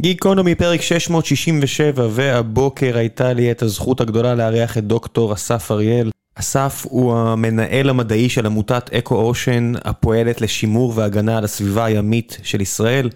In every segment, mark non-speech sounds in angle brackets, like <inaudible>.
גיקונומי פרק 667 והבוקר הייתה לי את הזכות הגדולה לארח את דוקטור אסף אריאל. אסף הוא המנהל המדעי של עמותת אקו אושן הפועלת לשימור והגנה על הסביבה הימית של ישראל.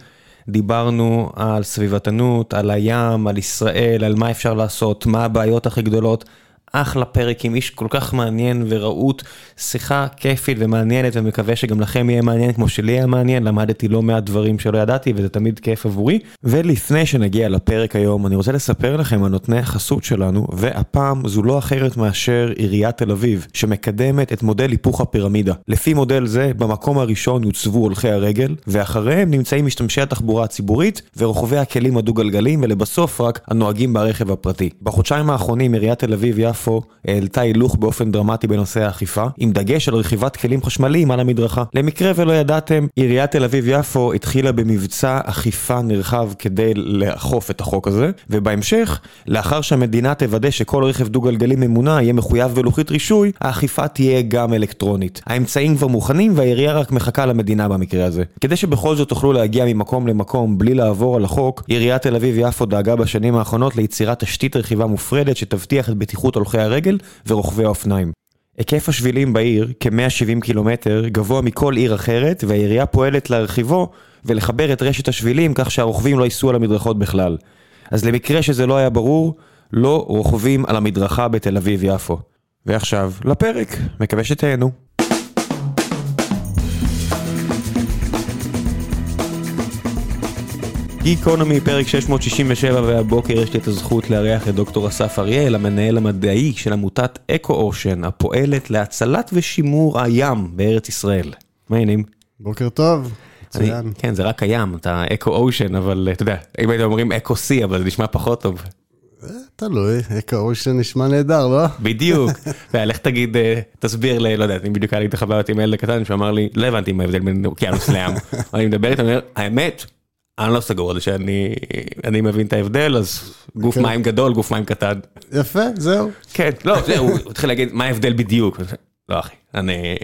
דיברנו על סביבתנות, על הים, על ישראל, על מה אפשר לעשות, מה הבעיות הכי גדולות. אחלה פרק עם איש כל כך מעניין ורהוט, שיחה כיפית ומעניינת ומקווה שגם לכם יהיה מעניין כמו שלי היה מעניין, למדתי לא מעט דברים שלא ידעתי וזה תמיד כיף עבורי. ולפני שנגיע לפרק היום אני רוצה לספר לכם על נותני החסות שלנו, והפעם זו לא אחרת מאשר עיריית תל אביב, שמקדמת את מודל היפוך הפירמידה. לפי מודל זה, במקום הראשון יוצבו הולכי הרגל, ואחריהם נמצאים משתמשי התחבורה הציבורית ורוכבי הכלים הדו גלגלים, ולבסוף רק הנוהגים ברכב הפרטי. בחודשיים האחרונים עיריית תל אביב יפו העלתה הילוך באופן דרמטי בנושא האכיפה, עם דגש על רכיבת כלים חשמליים על המדרכה. למקרה ולא ידעתם, עיריית תל אביב יפו התחילה במבצע אכיפה נרחב כדי לאכוף את החוק הזה, ובהמשך, לאחר שהמדינה תוודא שכל רכב דו גלגלי ממונע יהיה מחויב בלוחית רישוי, האכיפה תהיה גם אלקטרונית. האמצעים כבר מוכנים והעירייה רק מחכה למדינה במקרה הזה. כדי שבכל זאת תוכלו להגיע ממקום למקום בלי לעבור על החוק, עיריית תל אביב יפו דאגה בשנים האחרונות ליצירת תשתית רכיבה מופרדת שתבטיח את בטיחות הולכי הרגל ורוכבי האופניים. היקף השבילים בעיר, כ-170 קילומטר, גבוה מכל עיר אחרת, והעירייה פועלת להרחיבו ולחבר את רשת השבילים כך שהרוכבים לא ייסעו על המדרכות בכלל. אז למקרה שזה לא היה ברור, לא רוכבים על המדרכה בתל אביב-יפו. ועכשיו, לפרק, מקווה שתהנו. גיקונומי פרק 667 והבוקר יש לי את הזכות לארח את דוקטור אסף אריאל, המנהל המדעי של עמותת אקו אושן, הפועלת להצלת ושימור הים בארץ ישראל. מה העניינים? בוקר טוב, מצוין. כן, זה רק הים, אתה אקו אושן, אבל אתה יודע, אם הייתם אומרים אקו סי, אבל זה נשמע פחות טוב. אה, תלוי, אקו אושן נשמע נהדר, לא? בדיוק. <laughs> לך תגיד, אה, תסביר ל... לא יודע, אני בדיוק היה לי את החוויות עם ילד קטן שאמר לי, לא הבנתי מה ההבדל בין אוקיינוס לים. <laughs> אני מדבר איתו, אני אומר, האמת, אני לא סגור על זה שאני אני מבין את ההבדל אז גוף כן. מים גדול גוף מים קטן. יפה, זהו. כן, לא, זהו, הוא התחיל להגיד מה ההבדל בדיוק. לא אחי, אני...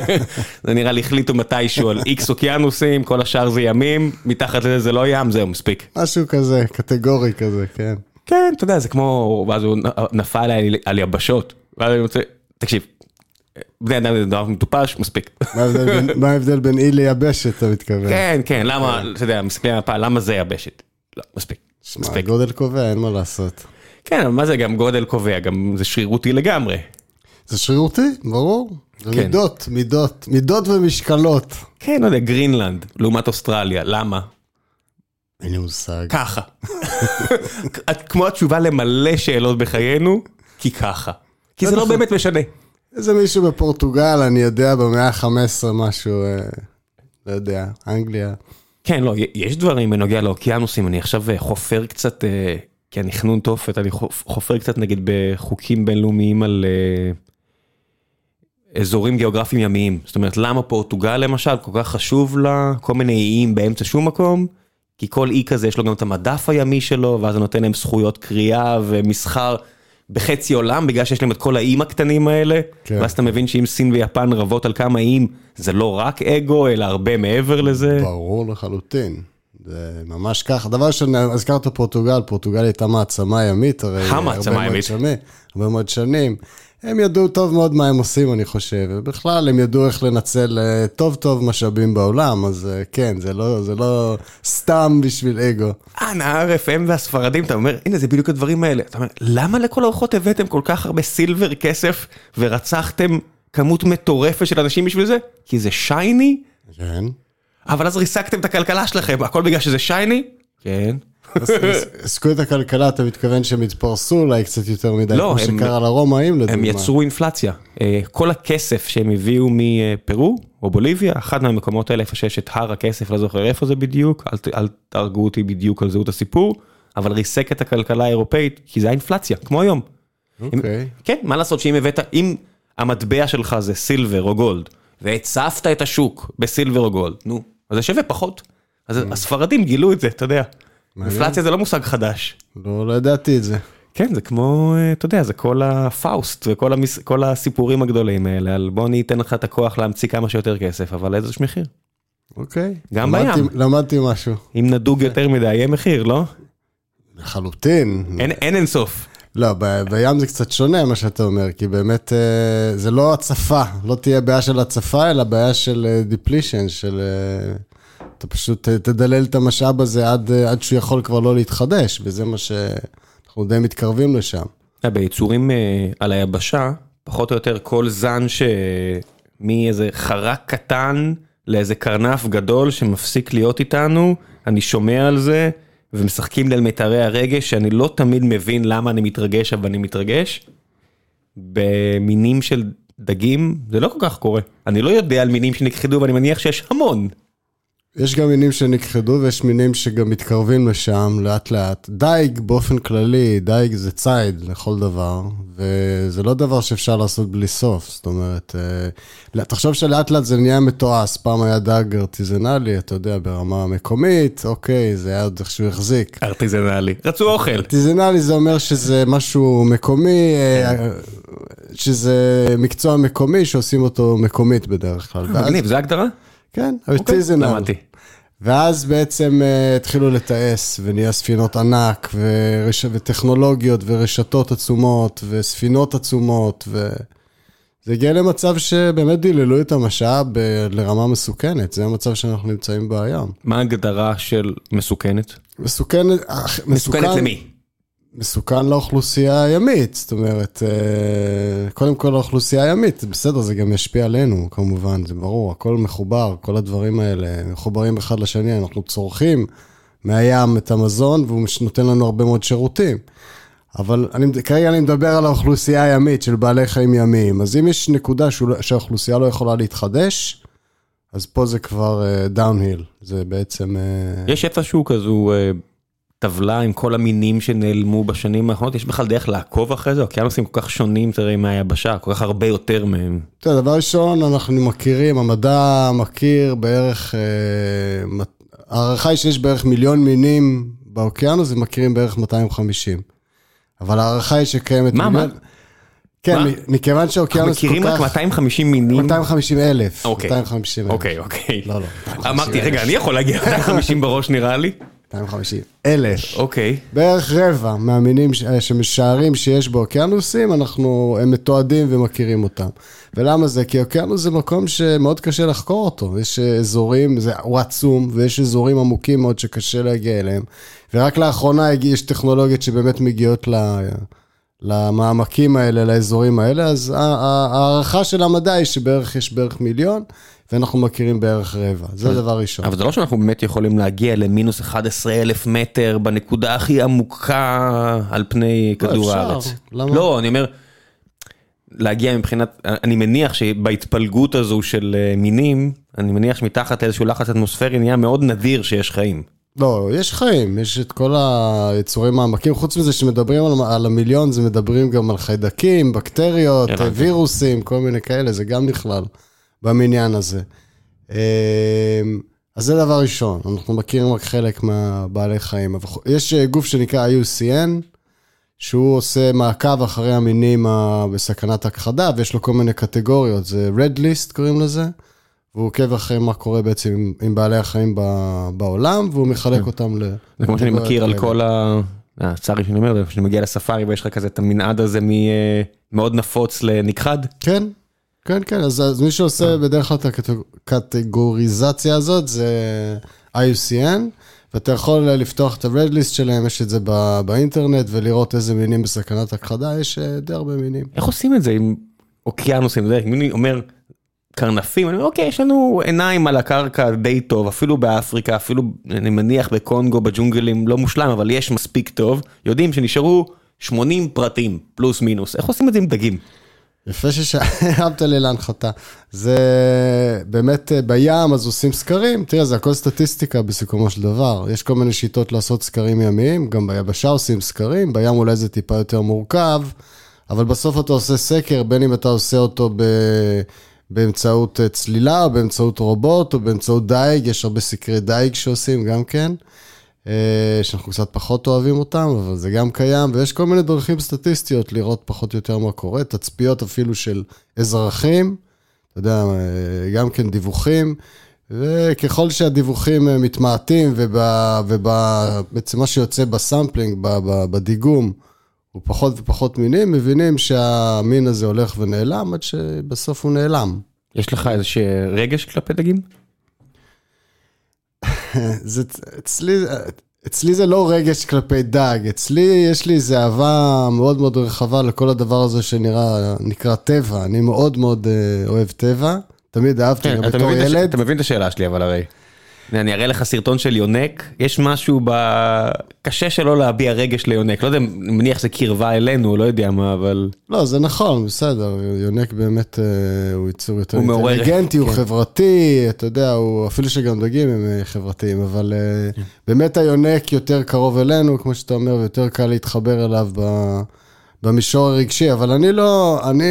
<laughs> זה נראה לי החליטו מתישהו על איקס אוקיינוסים, כל השאר זה ימים, מתחת לזה זה לא ים, זהו מספיק. משהו כזה, קטגורי כזה, כן. כן, אתה יודע, זה כמו, ואז הוא נפל על יבשות, תקשיב, בני אדם זה דבר מטופש, מספיק. מה ההבדל בין- אי ליבשת, אתה מתכוון? כן, כן, למה, אתה יודע, מסתכלים על המפה, למה זה יבשת? לא, מספיק. מספיק. גודל קובע, אין מה לעשות. כן, אבל מה זה גם גודל קובע, גם זה שרירותי לגמרי. זה שרירותי, ברור. זה כן. מידות, מידות, מידות ומשקלות. כן, לא יודע, גרינלנד, לעומת אוסטרליה, למה? אין לי מושג. ככה. <laughs> כמו התשובה למלא שאלות בחיינו, כי ככה. כי זה לא. באמת משנה. איזה מישהו בפורטוגל, אני יודע, במאה ה-15 משהו, אה, לא יודע, אנגליה. כן, לא, יש דברים בנוגע לאוקיינוסים, אני עכשיו אה, חופר קצת, אה, כי אני חנון תופת, אני חופ- חופר קצת נגיד בחוקים בינלאומיים על אה, אזורים גיאוגרפיים ימיים. זאת אומרת, למה פורטוגל למשל כל כך חשוב לה, כל מיני איים באמצע שום מקום? כי כל אי כזה יש לו גם את המדף הימי שלו, ואז זה נותן להם זכויות קריאה ומסחר בחצי עולם, בגלל שיש להם את כל האיים הקטנים האלה. כן. ואז אתה מבין שאם סין ויפן רבות על כמה איים, זה לא רק אגו, אלא הרבה מעבר לזה. ברור לחלוטין. זה ממש ככה. דבר ראשון, הזכרת פורטוגל, פורטוגל הייתה מעצמה ימית, הרי המעצמה. שנים, הרבה מאוד שנים. הם ידעו טוב מאוד מה הם עושים, אני חושב, ובכלל הם ידעו איך לנצל אה, טוב טוב משאבים בעולם, אז אה, כן, זה לא, זה לא סתם בשביל אגו. אנא ערף, הם והספרדים, אתה אומר, הנה זה בדיוק הדברים האלה. אתה אומר, למה לכל הרוחות הבאתם כל כך הרבה סילבר כסף ורצחתם כמות מטורפת של אנשים בשביל זה? כי זה שייני? כן. אבל אז ריסקתם את הכלכלה שלכם, הכל בגלל שזה שייני? כן. עסקו את הכלכלה, אתה מתכוון שהם התפרסו אולי קצת יותר מדי, לא, כמו הם- שקרה לרומאים לדוגמה. הם יצרו אינפלציה. אה, כל הכסף שהם הביאו מפרו או בוליביה, אחד מהמקומות האלה איפה שיש את הר הכסף, לא זוכר איפה זה בדיוק, אל, אל תהרגו אותי בדיוק על זהות הסיפור, אבל ריסק את הכלכלה האירופאית, כי זה האינפלציה, כמו היום. אוקיי. כן, מה לעשות שאם הבאת, אם המטבע שלך זה סילבר או גולד, והצפת את השוק בסילבר או גולד, נו, אז זה שווה פחות. אז הספרדים גילו את זה, אתה יודע. אינפלציה זה לא מושג חדש. לא, לא ידעתי את זה. כן, זה כמו, אה, אתה יודע, זה כל הפאוסט וכל המס... כל הסיפורים הגדולים האלה, על בוא אני אתן לך את הכוח להמציא כמה שיותר כסף, אבל איזה מחיר. אוקיי. גם למדתי- בים. למדתי משהו. אם נדוג יותר מדי, יהיה מחיר, לא? לחלוטין. אין אין אין סוף. לא, ב- בים זה קצת שונה מה שאתה אומר, כי באמת אה, זה לא הצפה, לא תהיה בעיה של הצפה, אלא בעיה של דיפלישן, של... אתה פשוט אה, תדלל את המשאב הזה עד, אה, עד שהוא יכול כבר לא להתחדש, וזה מה שאנחנו די מתקרבים לשם. אה, ביצורים על היבשה, פחות או יותר כל זן שמאיזה חרק קטן לאיזה קרנף גדול שמפסיק להיות איתנו, אני שומע על זה, ומשחקים על מיתרי הרגש, שאני לא תמיד מבין למה אני מתרגש, אבל אני מתרגש. במינים של דגים, זה לא כל כך קורה. אני לא יודע על מינים שנכחדו, ואני מניח שיש המון. יש גם מינים שנכחדו ויש מינים שגם מתקרבים לשם לאט לאט. דייג באופן כללי, דייג זה ציד לכל דבר, וזה לא דבר שאפשר לעשות בלי סוף. זאת אומרת, אה, תחשוב שלאט לאט זה נהיה מתועש, פעם היה דג ארטיזנלי, אתה יודע, ברמה מקומית, אוקיי, זה היה עוד איכשהו החזיק. ארטיזנלי. רצו אוכל. ארטיזנלי זה אומר שזה משהו מקומי, אה, שזה מקצוע מקומי שעושים אותו מקומית בדרך כלל. מגניב, זה ההגדרה? כן, אוקיי, ארטיזנל. למדתי. ואז בעצם uh, התחילו לטייס, ונהיה ספינות ענק, ורש... וטכנולוגיות, ורשתות עצומות, וספינות עצומות, וזה הגיע למצב שבאמת דיללו את המשאב לרמה מסוכנת, זה המצב שאנחנו נמצאים בו היום. מה ההגדרה של מסוכנת? מסוכנת, מסוכנת מסוכן- למי? מסוכן לאוכלוסייה הימית, זאת אומרת, אה, קודם כל לאוכלוסייה הימית, בסדר, זה גם ישפיע עלינו, כמובן, זה ברור, הכל מחובר, כל הדברים האלה מחוברים אחד לשני, אנחנו צורכים מהים את המזון, והוא נותן לנו הרבה מאוד שירותים. אבל אני, כרגע אני מדבר על האוכלוסייה הימית של בעלי חיים ימיים, אז אם יש נקודה שהאוכלוסייה לא יכולה להתחדש, אז פה זה כבר downhill, זה בעצם... אה, יש איפשהו כזו אה, טבלה עם כל המינים שנעלמו בשנים האחרונות, יש בכלל דרך לעקוב אחרי זה? אוקיינוסים כל כך שונים תראה מהיבשה, כל כך הרבה יותר מהם. תראה, דבר ראשון, אנחנו מכירים, המדע מכיר בערך, אה, ההערכה היא שיש בערך מיליון מינים באוקיינוס ומכירים בערך 250. אבל ההערכה היא שקיימת... מה. מה? כן, מה? מכיוון שהאוקיינוס מכירים כל רק כך... 250 מינים? 250 אלף. אוקיי. 250 אלף. אוקיי, אוקיי. לא, לא. 250 אמרתי. רגע, אני יכול להגיע <laughs> ל-250 בראש נראה לי? 250 אלף. אוקיי. בערך רבע מהמינים ש- שמשערים שיש באוקיינוסים, אנחנו, הם מתועדים ומכירים אותם. ולמה זה? כי אוקיינוס זה מקום שמאוד קשה לחקור אותו. יש אזורים, זה, הוא עצום, ויש אזורים עמוקים מאוד שקשה להגיע אליהם. ורק לאחרונה יש טכנולוגיות שבאמת מגיעות ל... למעמקים האלה, לאזורים האלה, אז ההערכה של המדע היא שבערך יש בערך מיליון, ואנחנו מכירים בערך רבע. זה דבר ראשון. אבל זה לא שאנחנו באמת יכולים להגיע למינוס 11 אלף מטר בנקודה הכי עמוקה על פני כדור אפשר. הארץ. למה? לא, אני אומר, להגיע מבחינת, אני מניח שבהתפלגות הזו של אה, מינים, אני מניח שמתחת איזשהו לחץ אטמוספרי נהיה מאוד נדיר שיש חיים. לא, יש חיים, יש את כל היצורים העמקים. חוץ מזה שמדברים על, על המיליון, זה מדברים גם על חיידקים, בקטריות. וירוסים, כל מיני כאלה, זה גם נכלל במניין הזה. אמ, אז זה דבר ראשון, אנחנו מכירים רק חלק מהבעלי חיים. יש אה, גוף שנקרא IUCN, שהוא עושה מעקב אחרי המינים בסכנת הכחדה, ויש לו כל מיני קטגוריות, זה Red List קוראים לזה. והוא עוקב אחרי מה קורה בעצם עם, עם בעלי החיים ב, בעולם, והוא מחלק אותם ל... זה כמו שאני מכיר על. כל ה... אה, צר לי שאני אומר, כשאני מגיע לספארי ויש לך כזה את המנעד הזה ממאוד נפוץ לנכחד. כן, כן, כן, אז, אז מי שעושה בדרך כלל את הקטגוריזציה הזאת זה IUCN, ואתה יכול לפתוח את ה-Red List שלהם, יש את זה ב- באינטרנט, ולראות איזה מינים בסכנת הכחדה, יש אה, די הרבה מינים. איך עושים את זה עם אוקיינוסים? אתה יודע, אני אומר קרנפים, אני אומר, אוקיי, יש לנו עיניים על הקרקע די טוב, אפילו באפריקה, אפילו, אני מניח, בקונגו, בג'ונגלים, לא מושלם, אבל יש מספיק טוב. יודעים שנשארו 80 פרטים, פלוס מינוס. איך עושים את זה עם דגים? יפה ששאבת לי להנחתה. זה באמת אה, בים, אז עושים סקרים, תראה, זה הכל סטטיסטיקה בסיכומו של דבר. יש כל מיני שיטות לעשות סקרים ימיים, גם ביבשה עושים סקרים, בים אולי זה טיפה יותר מורכב, אבל בסוף אתה עושה סקר, בין אם אתה עושה אותו ב... באמצעות אה, צלילה, או באמצעות רובוט, או באמצעות דייג, יש הרבה סקרי דייג שעושים גם כן. אה, שאנחנו קצת פחות אוהבים אותם, אבל זה גם קיים, ויש כל מיני דרכים סטטיסטיות לראות פחות או יותר מה קורה, תצפיות אפילו של אזרחים, אתה יודע, אה, גם כן דיווחים, וככל שהדיווחים אה, מתמעטים ובעצם מה שיוצא ב sampling, בדיגום, הוא פחות ופחות מינים, מבינים שהמין הזה הולך ונעלם עד שבסוף הוא נעלם. יש לך איזה רגש כלפי דגים? <laughs> זה, אצלי, אצלי זה לא רגש כלפי דג, אצלי יש לי איזו אהבה מאוד מאוד רחבה לכל הדבר הזה שנקרא טבע. אני מאוד מאוד אה, אוהב טבע, תמיד אהבתי כן, גם בתור ילד. אתה מבין את השאלה שלי אבל הרי. אני אראה לך סרטון של יונק, יש משהו ב... קשה שלא להביע רגש ליונק, לא יודע, אני מניח זה קרבה אלינו, לא יודע מה, אבל... לא, זה נכון, בסדר, יונק באמת אה, הוא יצור יותר אינטליגנטי, הוא כן. חברתי, אתה יודע, הוא, אפילו שגם דגים הם אה, חברתיים, אבל אה. באמת היונק יותר קרוב אלינו, כמו שאתה אומר, ויותר קל להתחבר אליו במישור הרגשי, אבל אני לא, אני...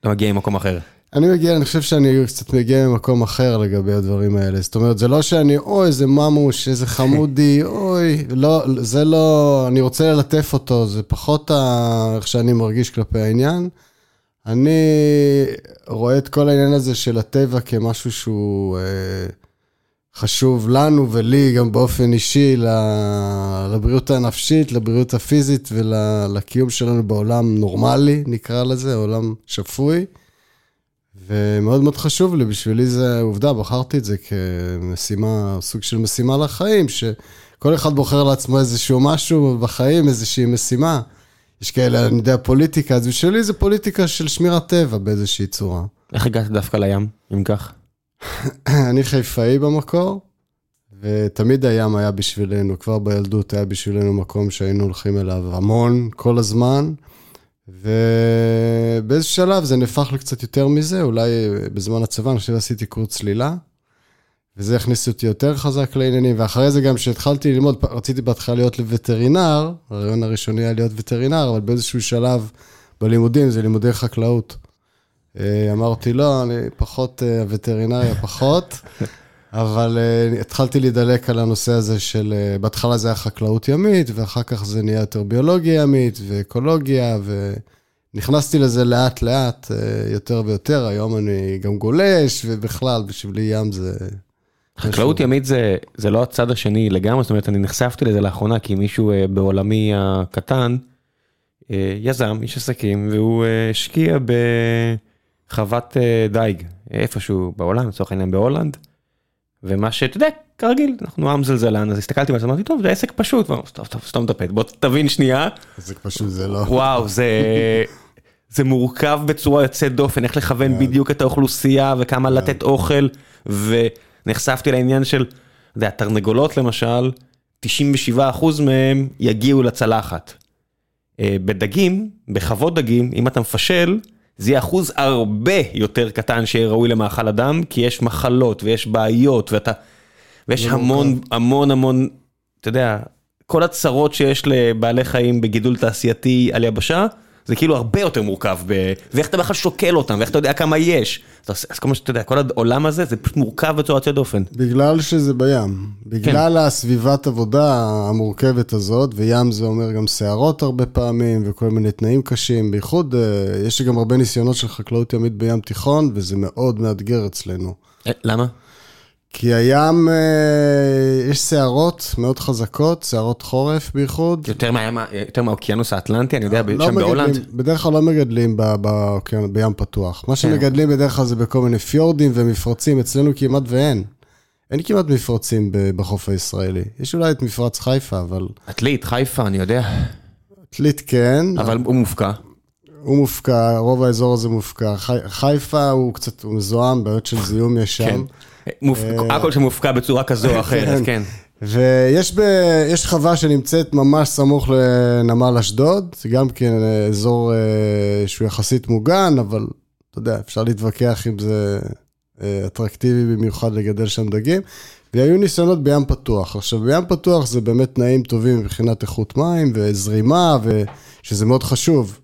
אתה מגיע ממקום אחר. אני מגיע, אני חושב שאני קצת מגיע ממקום אחר לגבי הדברים האלה. זאת אומרת, זה לא שאני, אוי, איזה ממוש, איזה חמודי, <laughs> אוי, לא, זה לא, אני רוצה ללטף אותו, זה פחות איך שאני מרגיש כלפי העניין. אני רואה את כל העניין הזה של הטבע כמשהו שהוא אה, חשוב לנו ולי, גם באופן אישי, לבריאות הנפשית, לבריאות הפיזית ולקיום שלנו בעולם נורמלי, נקרא לזה, עולם שפוי. ומאוד מאוד חשוב לי, בשבילי זה עובדה, בחרתי את זה כמשימה, סוג של משימה לחיים, שכל אחד בוחר לעצמו איזשהו משהו בחיים, איזושהי משימה. יש כאלה, אני יודע, פוליטיקה, אז בשבילי זה פוליטיקה של שמירת טבע באיזושהי צורה. איך הגעת דווקא לים, אם כך? <clears throat> אני חיפאי במקור, ותמיד הים היה בשבילנו, כבר בילדות היה בשבילנו מקום שהיינו הולכים אליו המון, כל הזמן. ובאיזשהו שלב זה נהפך לקצת יותר מזה, אולי בזמן הצבא, אני חושב שעשיתי קורס צלילה, וזה הכניס אותי יותר חזק לעניינים, ואחרי זה גם כשהתחלתי ללמוד, רציתי בהתחלה להיות לווטרינר, הרעיון הראשוני היה להיות וטרינר, אבל באיזשהו שלב בלימודים, זה לימודי חקלאות. אה, אמרתי, לא, אני פחות, הווטרינריה אה, פחות. <laughs> אבל uh, התחלתי להידלק על הנושא הזה של, uh, בהתחלה זה היה חקלאות ימית, ואחר כך זה נהיה יותר ביולוגיה ימית ואקולוגיה, ונכנסתי לזה לאט לאט uh, יותר ויותר, היום אני גם גולש, ובכלל, בשבילי ים זה... חקלאות ימית זה, זה לא הצד השני לגמרי, זאת אומרת, אני נחשפתי לזה לאחרונה, כי מישהו uh, בעולמי הקטן, uh, יזם, איש עסקים, והוא uh, השקיע בחוות uh, דייג, איפשהו בעולם, לצורך העניין בהולנד. ומה שאתה יודע, כרגיל, אנחנו עם זלזלן, אז הסתכלתי ואז אמרתי, טוב, זה עסק פשוט, טוב, טוב, סתום את הפה, בוא תבין שנייה. עסק פשוט זה לא. וואו, זה... זה מורכב בצורה יוצאת דופן, איך לכוון כן. בדיוק את האוכלוסייה וכמה כן. לתת אוכל, ונחשפתי לעניין של, אתה יודע, תרנגולות למשל, 97% מהם יגיעו לצלחת. אה, בדגים, בחוות דגים, אם אתה מפשל, זה יהיה אחוז הרבה יותר קטן שיהיה ראוי למאכל אדם, כי יש מחלות ויש בעיות ואתה, ויש המון המון המון, אתה יודע, כל הצרות שיש לבעלי חיים בגידול תעשייתי על יבשה, זה כאילו הרבה יותר מורכב, ב... ואיך אתה בכלל שוקל אותם, ואיך אתה יודע כמה יש. אז כל מה שאתה יודע, כל העולם הזה, זה פשוט מורכב בצורה יוצאת דופן. בגלל שזה בים. בגלל כן. הסביבת עבודה המורכבת הזאת, וים זה אומר גם שערות הרבה פעמים, וכל מיני תנאים קשים. בייחוד, אה, יש גם הרבה ניסיונות של חקלאות ימית בים תיכון, וזה מאוד מאתגר אצלנו. אה, למה? כי הים, אה, יש שערות מאוד חזקות, שערות חורף בייחוד. יותר מהים, יותר מהאוקיינוס האטלנטי, אני יודע, לא שם בהולנד. בדרך כלל לא מגדלים ב, ב, בים פתוח. מה כן. שמגדלים בדרך כלל זה בכל מיני פיורדים ומפרצים, אצלנו כמעט ואין. אין כמעט מפרצים בחוף הישראלי. יש אולי את מפרץ חיפה, אבל... עתלית, חיפה, אני יודע. עתלית כן. אבל הוא מופקע. הוא מופקע, רוב האזור הזה מופקע. חיפה הוא קצת מזוהם, בעיות של זיהום יש שם. כן. אה, הכל שמופקע בצורה כזו או <laughs> אחרת, כן. ויש חווה שנמצאת ממש סמוך לנמל אשדוד, זה גם כן אזור אה, שהוא יחסית מוגן, אבל אתה יודע, אפשר להתווכח אם זה אה, אטרקטיבי במיוחד לגדל שם דגים. והיו ניסיונות בים פתוח. עכשיו, בים פתוח זה באמת תנאים טובים מבחינת איכות מים וזרימה, שזה מאוד חשוב.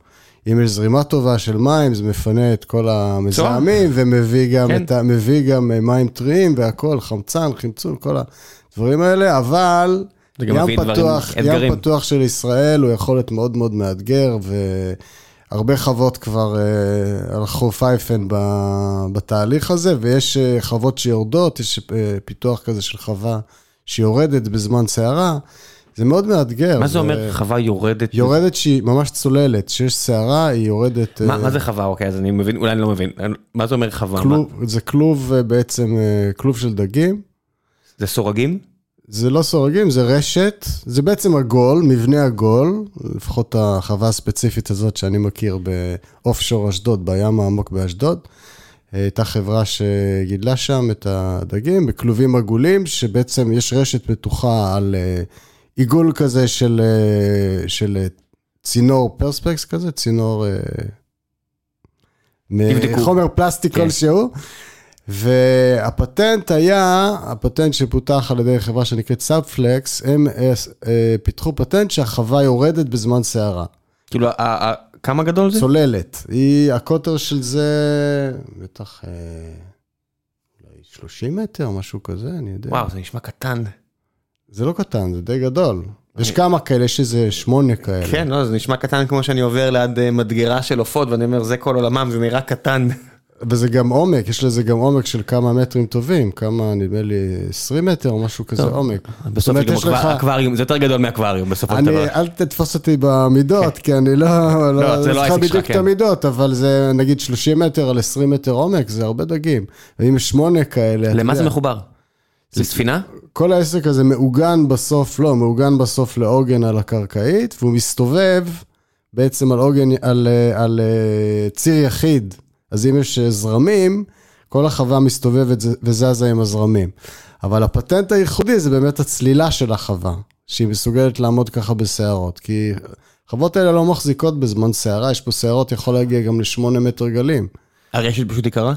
אם יש זרימה טובה של מים, זה מפנה את כל המזהמים, ומביא גם, כן. את, גם אה, מים טריים והכול, חמצן, חמצון, כל הדברים האלה, אבל ים פתוח, ים פתוח של ישראל הוא יכול להיות מאוד מאוד מאתגר, הרבה חוות כבר אה, הלכו פייפן ב- בתהליך הזה, ויש אה, חוות שיורדות, יש אה, פיתוח כזה של חווה שיורדת בזמן סערה. זה מאוד מאתגר. מה זה אומר חווה יורדת? יורדת שהיא ממש צוללת, שיש סערה, היא יורדת... מה אה, מה זה חווה? אוקיי, אז אני מבין, אולי אני לא מבין. מה זה אומר חווה? מה- כלוב, זה כלוב אה, בעצם, אה, כלוב של דגים. זה סורגים? זה לא סורגים, זה רשת, זה בעצם עגול, מבנה עגול, לפחות החווה הספציפית הזאת שאני מכיר באוף שור אשדוד, בים העמוק באשדוד. הייתה חברה שגידלה שם את הדגים בכלובים עגולים, שבעצם יש רשת מתוחה על אה, עיגול כזה של, אה, של אה, צינור פרספקס כזה, צינור אה, תבדקו. מחומר פלסטיק כן. כלשהו. והפטנט היה, הפטנט שפותח על ידי חברה שנקראת סאבפלקס, הם פיתחו פטנט שהחווה יורדת בזמן סערה. כאילו, כמה גדול זה? צוללת. היא, הקוטר של זה, בטח, אולי 30 מטר, משהו כזה, אני יודע. וואו, זה נשמע קטן. זה לא קטן, זה די גדול. יש כמה כאלה, יש איזה שמונה כאלה. כן, לא, זה נשמע קטן כמו שאני עובר ליד אה, מדגרה של עופות, ואני אומר, זה כל עולמם, זה נראה קטן. <laughs> וזה גם עומק, יש לזה גם עומק של כמה מטרים טובים, כמה, נדמה לי, 20 מטר או משהו כזה טוב. עומק. בסוף אומרת, גם יש לך- אקווריום, זה יותר גדול מאקווריום בסופו של דבר. אל תתפוס אותי במידות, כי אני <laughs> לא, לא, זה לא העסק שלך, בדיוק כן. את המידות, אבל זה נגיד 30 מטר על 20 מטר עומק, זה הרבה דגים. ואם יש שמונה כאלה, למה זה מחובר? זה ספינה? כל העסק הזה מעוגן בסוף, לא, מעוגן בסוף לעוגן על הקרקעית, והוא מסתובב בעצם על עוגן, על, אה, על אה, ציר יחיד. אז אם יש אה, זרמים, כל החווה מסתובבת וזזה עם הזרמים. אבל הפטנט הייחודי זה באמת הצלילה של החווה, שהיא מסוגלת לעמוד ככה בסערות. כי החוות האלה לא מחזיקות בזמן סערה, יש פה סערות, יכול להגיע גם לשמונה מטר גלים. הרשת פשוט יקרה?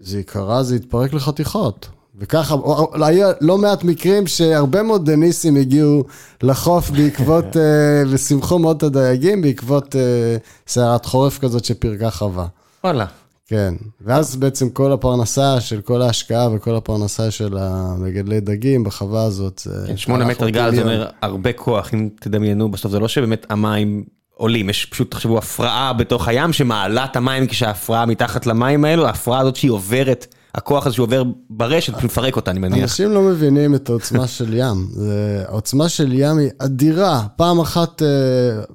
זה יקרה, זה יתפרק לחתיכות. וככה, היה לא מעט מקרים שהרבה מאוד דניסים הגיעו לחוף בעקבות, <laughs> אה, ושימחו מאוד את הדייגים בעקבות אה, סערת חורף כזאת שפירקה חווה. וואלה. כן, ואז בעצם כל הפרנסה של כל ההשקעה וכל הפרנסה של המגדלי דגים בחווה הזאת. זה כן, שמונה מטר גל זה. אומר הרבה כוח, אם תדמיינו, בסוף זה לא שבאמת המים עולים, יש פשוט, תחשבו, הפרעה בתוך הים שמעלה את המים כשההפרעה מתחת למים האלו, ההפרעה הזאת שהיא עוברת, הכוח הזה שהוא עובר ברשת, פשוט מפרק אותה, אני מניח. אנשים לא מבינים את העוצמה של ים. העוצמה של ים היא אדירה. פעם אחת אה,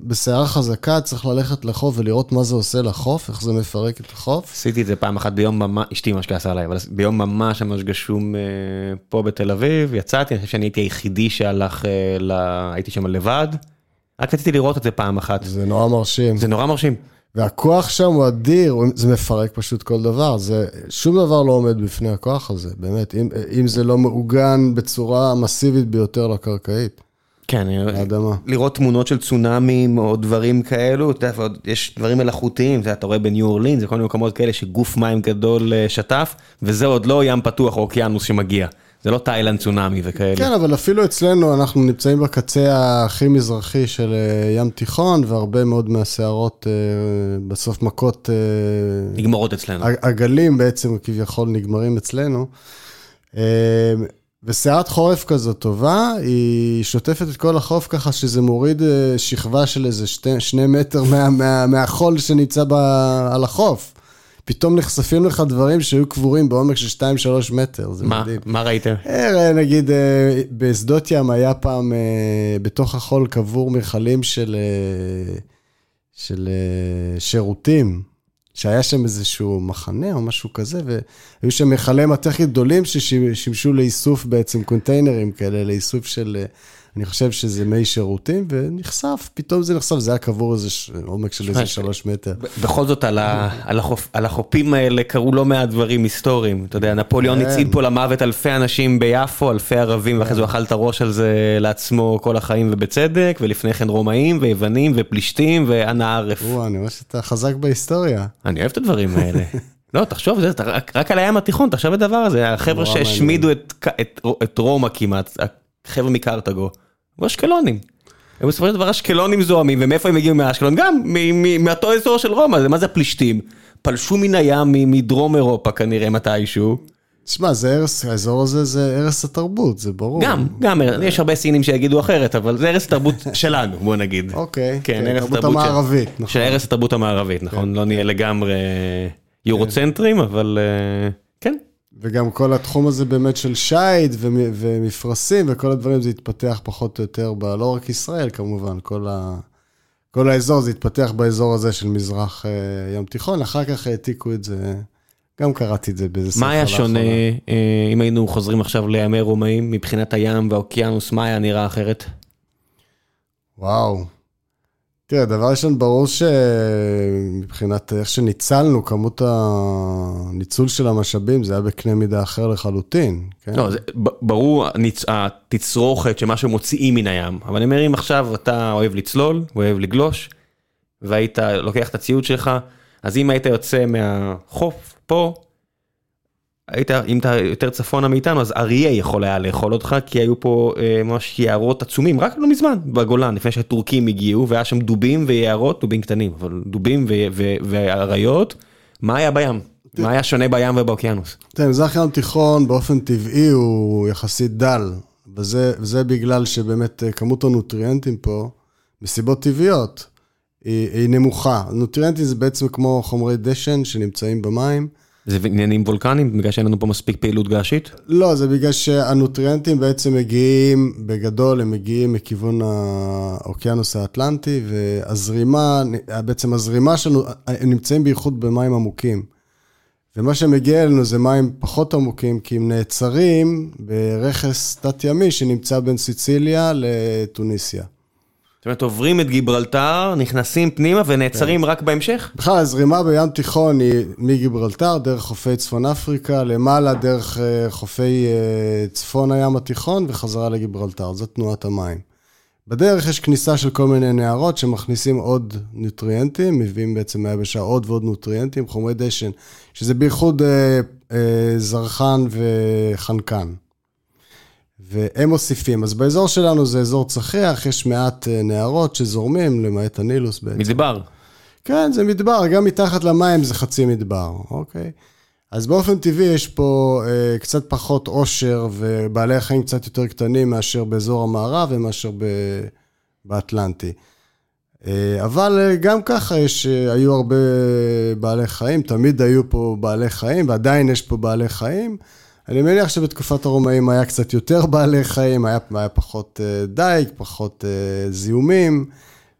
בסערה חזקה צריך ללכת לחוף ולראות מה זה עושה לחוף, איך זה מפרק את החוף. עשיתי את זה פעם אחת ביום ממש, אשתי ממש כעסה עליי, אבל ביום ממש ממש גשום אה, פה בתל אביב, יצאתי, אני חושב שאני הייתי היחידי שהלך, אה. הייתי שם לבד, רק רציתי לראות את זה פעם אחת, זה נורא מרשים. זה נורא מרשים. והכוח שם הוא אדיר, זה מפרק פשוט כל דבר. זה, שום דבר לא עומד בפני הכוח הזה, באמת. אם, אם זה לא מעוגן בצורה מסיבית ביותר לקרקעית, כן, לאדמה. לראות תמונות של צונאמים או דברים כאלו, אתה יודע, יש דברים מלאכותיים, אתה רואה בניו אורלינס וכל מיני מקומות כאלה שגוף מים גדול אה, שטף, וזה עוד לא ים פתוח או אוקיינוס שמגיע, זה לא תאילנד צונאמי וכאלה. כן, אבל אפילו אצלנו אנחנו נמצאים בקצה הכי מזרחי של אה, ים תיכון, והרבה מאוד מהסערות אה, בסוף מכות, אה, נגמרות אצלנו. הגלים בעצם כביכול נגמרים אצלנו. וסערת חורף כזאת טובה, היא שוטפת את כל החוף ככה שזה מוריד שכבה של איזה שתי, שני מטר מה, מה, מהחול שנמצא ב, על החוף. פתאום נחשפים לך דברים שהיו קבורים בעומק של 2-3 מטר, זה מה, מדהים. מה ראיתם? אה, נגיד, אה, בשדות ים היה פעם, אה, בתוך החול קבור מכלים של, של שירותים, שהיה שם איזשהו מחנה או משהו כזה, והיו שם מכלי מתכת גדולים ששימשו לאיסוף בעצם קונטיינרים כאלה, לאיסוף של, אני חושב שזה מי שירותים, ונחשף, פתאום זה נחשף, זה היה קבור איזה ש- עומק של איזה שלוש מטר. בכל זאת על, ה, על, החופ, על החופים האלה קרו לא מעט דברים היסטוריים. אתה יודע, נפוליאון כן. הציל פה למוות אלפי אנשים ביפו, אלפי ערבים, ואחרי זה הוא אכל את הראש על זה לעצמו כל החיים ובצדק, ולפני כן רומאים ויוונים ופלישתים ואנה ערף. וואו, אני רואה שאתה חזק בהיסטוריה. אני אוהב את הדברים האלה. <laughs> לא, תחשוב, זה, רק, רק על הים התיכון, תחשב את הדבר הזה, החבר'ה שהשמידו את, את, את רומא כמעט, החבר'ה מקרתגו, היו אשקלונים. הם בסופו של דבר אשקלונים זוהמים, ומאיפה הם הגיעו מאשקלון? גם מאותו אזור של רומא, מה זה הפלישתים? פלשו מן הים מדרום אירופה כנראה מתישהו, תשמע, זה הרס, האזור הזה זה הרס התרבות, זה ברור. גם, גם, יש הרבה סינים שיגידו אחרת, אבל זה הרס התרבות <laughs> שלנו, בוא נגיד. אוקיי, כן, כן, הרס תרבות התרבות המערבית, נכון. של הרס התרבות המערבית, נכון? לא נהיה לגמרי יורוצנטרים, אבל אה, כן. וגם כל התחום הזה באמת של שיט ומ- ומפרשים וכל הדברים, זה התפתח פחות או יותר, ב, לא רק ישראל כמובן, כל, ה, כל האזור, זה התפתח באזור הזה של מזרח אה, ים תיכון, אחר כך העתיקו את זה, גם קראתי את זה באיזה ספר מה היה שונה. אה, אם היינו חוזרים עכשיו לימי רומאים, מבחינת הים והאוקיינוס, מה היה נראה אחרת? וואו. תראה, דבר ראשון, ברור שמבחינת איך שניצלנו, כמות הניצול של המשאבים, זה היה בקנה מידה אחר לחלוטין. כן? לא, זה ברור הניצ- התצרוכת שמה שמוציאים מן הים, אבל אני אומר אם עכשיו אתה אוהב לצלול, אוהב לגלוש, והיית לוקח את הציוד שלך, אז אם היית יוצא מהחוף פה, היית, אם אתה יותר צפונה מאיתנו, אז אריה יכול היה לאכול אותך, כי היו פה אה, ממש יערות עצומים, רק לא מזמן, בגולן, לפני שהטורקים הגיעו, והיה שם דובים ויערות, דובים קטנים, אבל דובים ואריות, מה היה בים? מה היה שונה בים ובאוקיינוס? תראה, מזרח ים תיכון באופן טבעי הוא יחסית דל, וזה, וזה בגלל שבאמת אה, כמות הנוטריאנטים פה, מסיבות טבעיות, היא, היא נמוכה. נוטריאנטים זה בעצם כמו חומרי דשן שנמצאים במים. זה עניינים וולקניים, בגלל שאין לנו פה מספיק פעילות געשית? לא, זה בגלל שהנוטריאנטים בעצם מגיעים, בגדול הם מגיעים מכיוון האוקיינוס האטלנטי, והזרימה, בעצם הזרימה שלנו, הם נמצאים בייחוד במים עמוקים. ומה שמגיע אלינו זה מים פחות עמוקים, כי הם נעצרים ברכס תת-ימי שנמצא בין סיציליה לטוניסיה. זאת אומרת, עוברים את גיברלטר, נכנסים פנימה ונעצרים רק בהמשך? בכלל, הזרימה בים תיכון היא מגיברלטר, דרך חופי צפון אפריקה, למעלה דרך אה, חופי אה, צפון הים התיכון וחזרה לגיברלטר, זו תנועת המים. בדרך יש כניסה של כל מיני נהרות שמכניסים עוד נוטריאנטים, מביאים בעצם מהיבשה עוד ועוד נוטריאנטים, חומרי דשן, שזה בייחוד אה, אה, זרחן וחנקן. והם מוסיפים. אז באזור שלנו זה אזור צחיח, יש מעט אה, נהרות שזורמים, למעט הנילוס בעצם. מדבר. כן, זה מדבר, גם מתחת למים זה חצי מדבר, אוקיי? אז באופן טבעי יש פה אה, קצת פחות עושר ובעלי החיים קצת יותר קטנים מאשר באזור המערב ומאשר ב, באטלנטי. אה, אבל אה, גם ככה יש, אה, היו הרבה בעלי חיים, תמיד היו פה בעלי חיים ועדיין יש פה בעלי חיים. אני מניח שבתקופת הרומאים היה קצת יותר בעלי חיים, היה, היה פחות אה, דייג, פחות אה, זיהומים.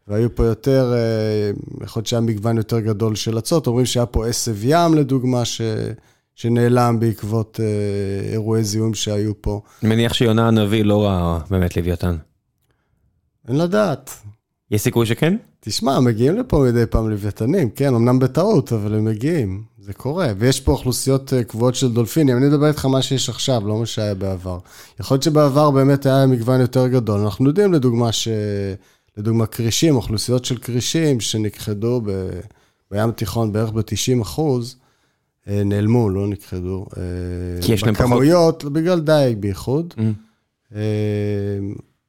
והיו פה יותר, אה, יכול להיות שהיה מגוון יותר גדול של אצות. אומרים שהיה פה עשב ים, לדוגמה, ש... שנעלם בעקבות אה, אירועי זיהום שהיו פה. אני מניח שיונה הנביא לא ראה באמת לוויתן. אין לדעת. יש סיכוי שכן? תשמע, מגיעים לפה מדי פעם לוויתנים, כן, אמנם בטעות, אבל הם מגיעים, זה קורה. ויש פה אוכלוסיות אה, קבועות של דולפינים, אני מדבר איתך מה שיש עכשיו, לא מה שהיה בעבר. יכול להיות שבעבר באמת היה מגוון יותר גדול. אנחנו יודעים לדוגמה ש... לדוגמה כרישים, אוכלוסיות של כרישים שנכחדו ב... בים התיכון בערך ב-90 אחוז, אה, נעלמו, לא נכחדו. אה, כי יש להם פחות- בכמויות, בגלל דייג בייחוד. Mm.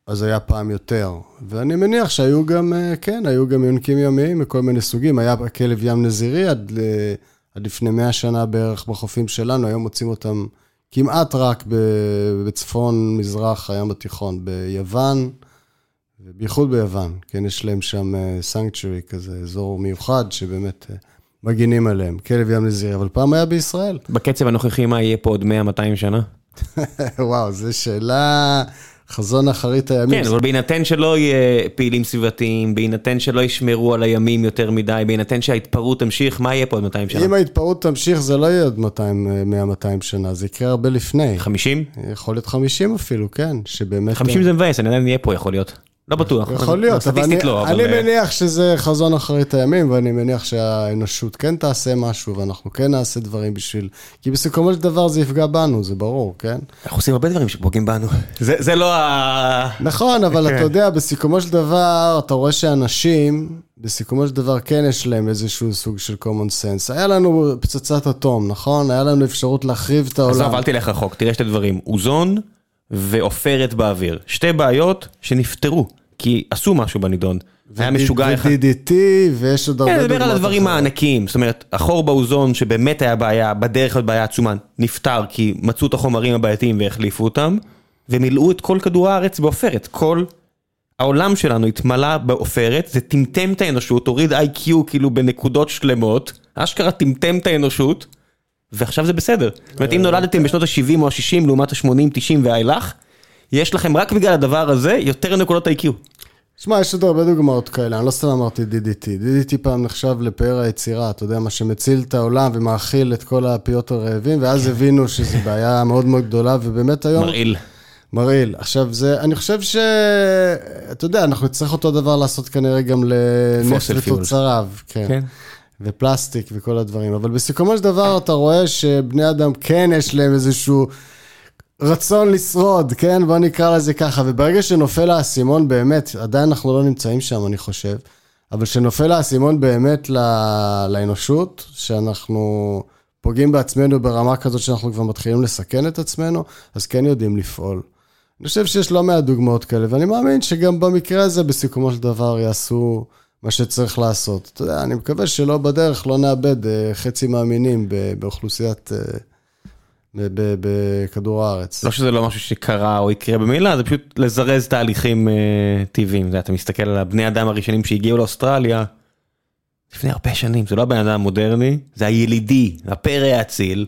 אה, אז היה פעם יותר. ואני מניח שהיו גם, אה, כן, היו גם יונקים ימיים מכל מיני סוגים. היה כלב ים נזירי עד, ל- עד לפני 100 שנה בערך בחופים שלנו, היום מוצאים אותם כמעט רק בצפון מזרח הים התיכון, ביוון, ובייחוד ביוון. כן, יש להם שם סנקצ'רי כזה, אזור מיוחד שבאמת אה, מגינים עליהם. כלב ים נזירי, אבל פעם היה בישראל. בקצב הנוכחי מה יהיה פה עוד 100-200 שנה? <laughs> וואו, זו שאלה, חזון אחרית הימים. כן, אבל בהינתן שלא יהיה פעילים סביבתיים, בהינתן שלא ישמרו על הימים יותר מדי, בהינתן שההתפרעות תמשיך, מה יהיה פה עוד 200 שנה? אם ההתפרעות תמשיך, זה לא יהיה עוד 100-200 שנה, זה יקרה הרבה לפני. 50? יכול להיות 50 אפילו, כן, שבאמת... 50 זה מבאס, אני עדיין אהיה פה, יכול להיות. לא בטוח. יכול להיות, אבל אני, לא, אבל... אני אה, מניח שזה חזון אחרית הימים, ואני מניח שהאנושות כן תעשה משהו, ואנחנו כן נעשה דברים בשביל... כי בסיכומו של דבר זה יפגע בנו, זה ברור, כן? אנחנו עושים הרבה דברים שפוגעים בנו. <laughs> זה זה לא ה... נכון, אבל כן. אתה יודע, בסיכומו של דבר, אתה רואה שאנשים, בסיכומו של דבר כן יש להם איזשהו סוג של common sense. היה לנו פצצת אטום, נכון? היה לנו אפשרות להחריב את העולם. עזוב, אל תלך רחוק, תראה שתי דברים, אוזון ועופרת באוויר. שתי בעיות שנפתרו. כי עשו משהו בנידון. היה משוגע אחד. ו-DDT, ויש עוד הרבה כן. נדבר על הדברים. הענקיים, זאת אומרת, החור באוזון שבאמת היה בעיה, בדרך כלל בעיה עצומה, נפתר כי מצאו את החומרים הבעייתיים והחליפו אותם, ומילאו את כל כדור הארץ בעופרת, כל העולם שלנו התמלא בעופרת, זה טמטם את האנושות, הוריד איי-קיו כאילו בנקודות שלמות, אשכרה טמטם את האנושות, ועכשיו זה בסדר. זאת אומרת, אם נולדתם בשנות ה-70 או ה-60 לעומת ה-80, 90 ואילך, יש לכם רק בגלל הדבר הזה יותר נקודות איי-קיו. שמע, יש עוד הרבה דוגמאות כאלה, אני לא סתם אמרתי DDT. DDT פעם נחשב לפאר היצירה, אתה יודע, מה שמציל את העולם ומאכיל את כל הפיות הרעבים, ואז הבינו שזו בעיה מאוד מאוד גדולה, ובאמת היום... מרעיל. מרעיל. עכשיו, זה, אני חושב ש... אתה יודע, אנחנו נצטרך אותו דבר לעשות כנראה גם לנפט. ותוצריו. כן. כן. ופלסטיק וכל הדברים. אבל בסיכומו של דבר אתה רואה שבני אדם כן יש להם איזשהו רצון לשרוד, כן? בוא נקרא לזה ככה. וברגע שנופל האסימון באמת, עדיין אנחנו לא נמצאים שם, אני חושב, אבל שנופל האסימון באמת ל... לאנושות, שאנחנו פוגעים בעצמנו ברמה כזאת שאנחנו כבר מתחילים לסכן את עצמנו, אז כן יודעים לפעול. אני חושב שיש לא מעט דוגמאות כאלה, ואני מאמין שגם במקרה הזה, בסיכומו של דבר, יעשו מה שצריך לעשות. אתה יודע, אני מקווה שלא בדרך, לא נאבד אה, חצי מאמינים באוכלוסיית, אה, בכדור הארץ. לא שזה לא משהו שקרה או יקרה במילא, זה פשוט לזרז תהליכים אה, טבעיים. אתה מסתכל על הבני אדם הראשונים שהגיעו לאוסטרליה, לפני הרבה שנים, זה לא הבן אדם המודרני, זה הילידי, הפרא האציל,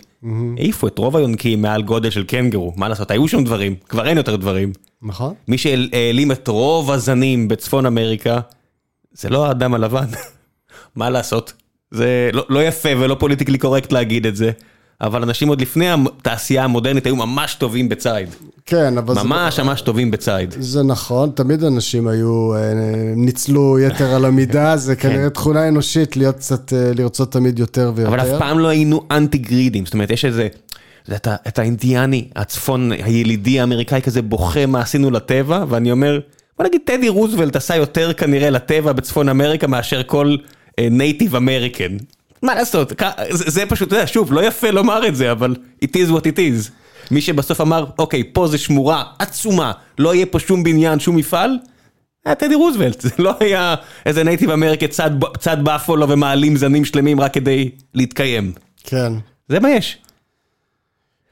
העיפו את רוב היונקים מעל גודל של קנגרו, מה לעשות, היו שם דברים, כבר אין יותר דברים. נכון? מי שהעלים את רוב הזנים בצפון אמריקה, זה לא האדם הלבן. <laughs> מה לעשות? זה לא, לא יפה ולא פוליטיקלי קורקט להגיד את זה, אבל אנשים עוד לפני התעשייה המודרנית היו ממש טובים בציד. כן, אבל ממש ממש טובים בציד. זה, זה נכון, תמיד אנשים היו, אה, ניצלו יתר על המידה, <laughs> זה כנראה תכונה אנושית להיות קצת, אה, לרצות תמיד יותר ויותר. אבל אף פעם לא היינו אנטי גרידים, זאת אומרת יש איזה, זה אתה, אתה אינדיאני, הצפון הילידי האמריקאי כזה בוכה מה עשינו לטבע, ואני אומר, בוא נגיד טדי רוזוולט עשה יותר כנראה לטבע בצפון אמריקה מאשר כל native American. מה לעשות, זה, זה פשוט, אתה יודע, שוב, לא יפה לומר את זה, אבל it is what it is. מי שבסוף אמר, אוקיי, פה זה שמורה עצומה, לא יהיה פה שום בניין, שום מפעל, היה טדי רוזוולט, <laughs> זה לא היה איזה native American צד, צד באפולו ומעלים זנים שלמים רק כדי להתקיים. כן. זה מה יש.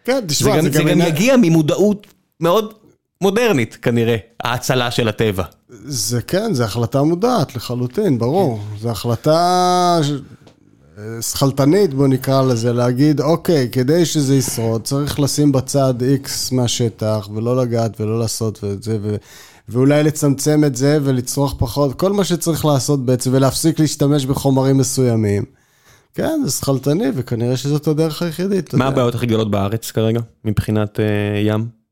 כן, זה תשמע, גם, זה זה גם... גם עניין- יגיע ממודעות מאוד מודרנית כנראה, ההצלה של הטבע. זה כן, זו החלטה מודעת לחלוטין, ברור. זו החלטה שכלתנית, בוא נקרא לזה, להגיד, אוקיי, כדי שזה ישרוד, צריך לשים בצד איקס מהשטח, ולא לגעת ולא לעשות ואת זה, ו... ואולי לצמצם את זה ולצרוך פחות, כל מה שצריך לעשות בעצם, ולהפסיק להשתמש בחומרים מסוימים. כן, זה שכלתני, וכנראה שזאת הדרך היחידית. מה. הבעיות הכי גדולות בארץ כרגע, מבחינת אה, ים?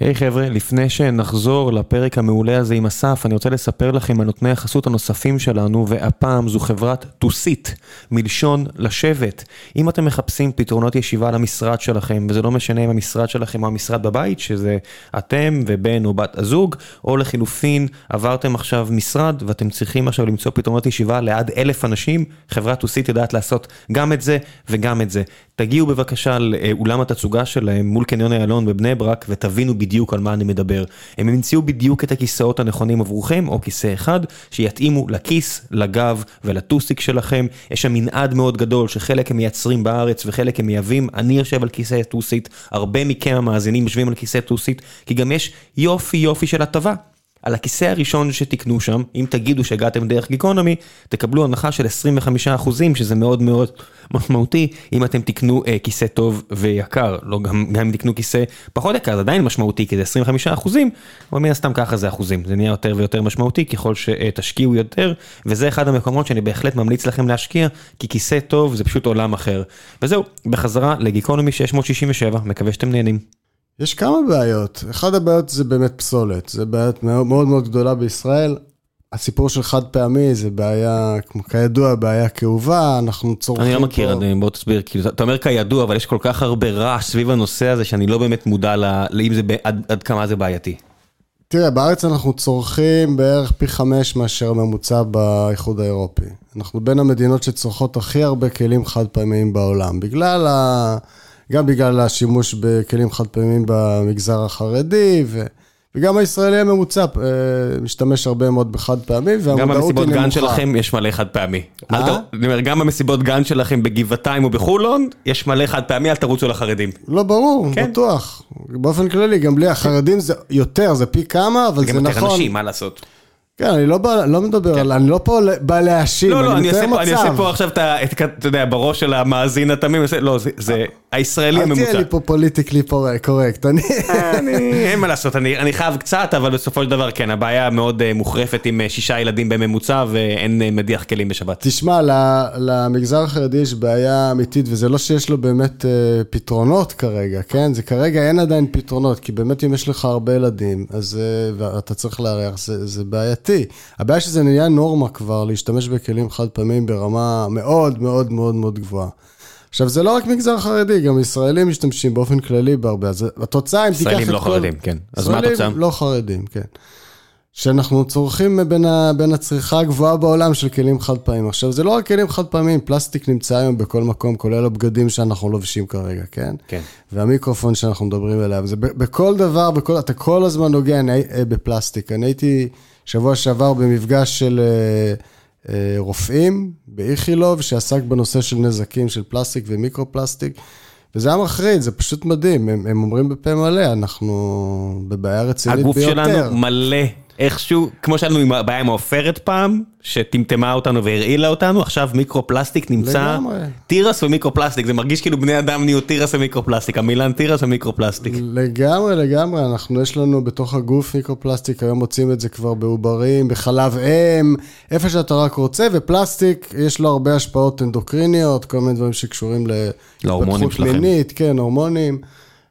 היי חבר'ה, לפני שנחזור לפרק המעולה הזה עם אסף, אני רוצה לספר לכם על נותני החסות הנוספים שלנו, והפעם זו חברת טוסית, מלשון לשבת. אם אתם מחפשים פתרונות ישיבה למשרד שלכם, וזה לא משנה אם המשרד שלכם או המשרד בבית, שזה אתם ובן או בת הזוג, או לחילופין, עברתם עכשיו משרד ואתם צריכים עכשיו למצוא פתרונות ישיבה לעד אלף אנשים, חברת טוסית יודעת לעשות גם את זה וגם את זה. תגיעו בבקשה לאולם התצוגה שלהם מול קניון איילון בבני ברק ותבינו בדיוק על מה אני מדבר. הם המציאו בדיוק את הכיסאות הנכונים עבורכם, או כיסא אחד, שיתאימו לכיס, לגב ולטוסיק שלכם. יש שם מנעד מאוד גדול שחלק הם מייצרים בארץ וחלק הם מייבאים. אני יושב על כיסא טוסית, הרבה מכם המאזינים יושבים על כיסא טוסית, כי גם יש יופי יופי של הטבה. על הכיסא הראשון שתקנו שם, אם תגידו שהגעתם דרך גיקונומי, תקבלו הנחה של 25% שזה מאוד מאוד משמעותי, אם אתם תקנו אה, כיסא טוב ויקר, לא גם, גם אם תקנו כיסא פחות יקר, זה עדיין משמעותי כי זה 25%, אבל מן הסתם ככה זה אחוזים, זה נהיה יותר ויותר משמעותי ככל שתשקיעו יותר, וזה אחד המקומות שאני בהחלט ממליץ לכם להשקיע, כי כיסא טוב זה פשוט עולם אחר. וזהו, בחזרה לגיקונומי 667, מקווה שאתם נהנים. יש כמה בעיות. אחת הבעיות זה באמת פסולת. זה בעיה מאוד מאוד מאוד גדולה בישראל. הסיפור של חד פעמי זה בעיה, כידוע, בעיה כאובה, אנחנו צורכים אני לא מכיר, פה... אני- בוא תסביר, כאילו, אתה אומר כידוע, אבל יש כל כך הרבה רעש סביב הנושא הזה, שאני לא באמת מודע לאם זה, עד עד כמה זה בעייתי. תראה, בארץ אנחנו צורכים בערך פי חמש מאשר הממוצע באיחוד האירופי. אנחנו בין המדינות שצורכות הכי הרבה כלים חד פעמיים בעולם. בגלל ה... גם בגלל השימוש בכלים חד פעמיים במגזר החרדי, וגם הישראלי הממוצע אה, משתמש הרבה מאוד בחד פעמי, גם והמודעות היא במסיבות גן נמוכה. שלכם יש מלא חד פעמי. מה? ת- אני אומר, גם במסיבות גן שלכם בגבעתיים או בחולון, יש מלא חד פעמי, אל תרוצו לחרדים. לא, ברור, כן. בטוח. באופן כללי, גם בלי החרדים זה יותר, זה פי כמה, אבל זה גם יותר נכון. אנשים, מה לעשות? כן, אני לא בא- לא מדבר על, אני לא פה בא להאשים, לא, לא, אני מתאר פה- אני עושה מצב. פה עכשיו את ה... את- אתה יודע, בראש של המאזין התמים, לא, זה- זה הישראלי אל תהיה הממוצע. לי פה פוליטיקלי קורקט, אני... אני- <laughs> אין מה לעשות, אני אני חייב קצת, אבל בסופו של דבר כן, הבעיה מאוד אה, מוחרפת עם אה, שישה ילדים בממוצע ואין אה, מדיח כלים בשבת. תשמע, ל- למגזר החרדי יש בעיה אמיתית, וזה לא שיש לו באמת אה, פתרונות כרגע, כן? זה כרגע אין עדיין פתרונות, כי באמת אם יש לך הרבה ילדים, אז אה, ואתה צריך לארח, זה, זה בעייתי. הבעיה שזה נהיה נורמה כבר, להשתמש בכלים חד פעמים ברמה מאוד מאוד מאוד מאוד גבוהה. עכשיו, זה לא רק מגזר חרדי, גם ישראלים משתמשים באופן כללי בהרבה. אז התוצאה, אם תיקח את כל... ישראלים לא חרדים, כן. אז מה התוצאה? ישראלים לא חרדים, כן. שאנחנו צורכים בין, ה, בין הצריכה הגבוהה בעולם של כלים חד פעמים. עכשיו, זה לא רק כלים חד פעמים, פלסטיק נמצא היום בכל מקום, כולל הבגדים שאנחנו לובשים כרגע, כן? כן. והמיקרופון שאנחנו מדברים עליו. זה ב- בכל דבר, בכל, אתה כל הזמן נוגע אני, אה, בפלסטיק. אני הייתי שבוע שעבר במפגש של אה, אה, רופאים באיכילוב, שעסק בנושא של נזקים של פלסטיק ומיקרו-פלסטיק. וזה היה מחריד, זה פשוט מדהים, הם, הם אומרים בפה מלא, אנחנו בבעיה רצינית הגוף ביותר. שלנו מלא איכשהו, כמו שהיה לנו עם הבעיה עם העופרת פעם, שטמטמה אותנו והרעילה אותנו, עכשיו מיקרו-פלסטיק נמצא, לגמרי. תירס ומיקרו-פלסטיק, זה מרגיש כאילו בני אדם נהיו תירס ומיקרו-פלסטיק, המילן תירס ומיקרו-פלסטיק. לגמרי, לגמרי, אנחנו, יש לנו בתוך הגוף מיקרו-פלסטיק, היום מוצאים את זה כבר בעוברים, בחלב אם, איפה שאתה רק רוצה, ופלסטיק, יש לו הרבה השפעות אנדוקריניות, כל מיני דברים שקשורים להתפתחות. מינית, כן, הורמונים.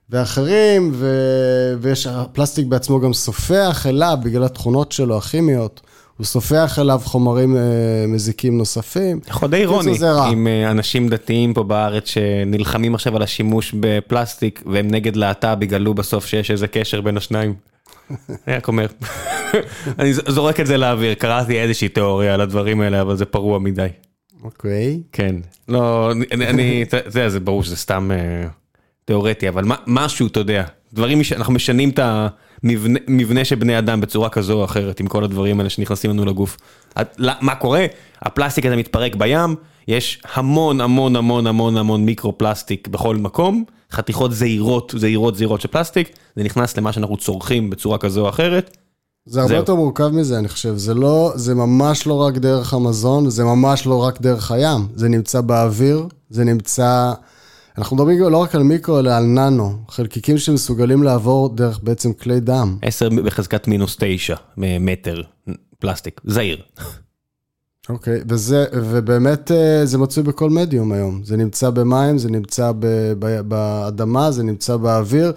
ואחרים, ו... ויש, הפלסטיק בעצמו גם סופח אליו, בגלל התכונות שלו, הכימיות, הוא סופח אליו חומרים אה, מזיקים נוספים. יכול די אירוני. עם אה, אנשים דתיים פה בארץ שנלחמים עכשיו על השימוש בפלסטיק, והם נגד להט"ב, יגלו בסוף שיש איזה קשר בין השניים. אני רק אומר, <laughs> אני זורק את זה לאוויר, קראתי איזושהי תיאוריה על הדברים האלה, אבל זה פרוע מדי. אוקיי. כן, לא, אני, זה ברור שזה סתם אה, תיאורטי, אבל מה, משהו, אתה יודע, דברים, מש- אנחנו משנים את המבנה מבנה של בני אדם בצורה כזו או אחרת, עם כל הדברים האלה שנכנסים לנו לגוף. את- לא- מה קורה? הפלסטיק הזה מתפרק בים, יש המון המון המון המון המון מיקרו פלסטיק בכל מקום, חתיכות זעירות, זעירות זעירות של פלסטיק, זה נכנס למה שאנחנו צורכים בצורה כזו או אחרת. זה הרבה זהו. יותר מורכב מזה, אני חושב. זה לא, זה ממש לא רק דרך המזון, זה ממש לא רק דרך הים. זה נמצא באוויר, זה נמצא... אנחנו מדברים לא רק על מיקרו, אלא על ננו. חלקיקים שמסוגלים לעבור דרך בעצם כלי דם. 10 בחזקת מינוס 9 מטר פלסטיק, זעיר. אוקיי, וזה, ובאמת אה, זה מצוי בכל מדיום היום. זה נמצא במים, זה נמצא ב, ב, באדמה, זה נמצא באוויר.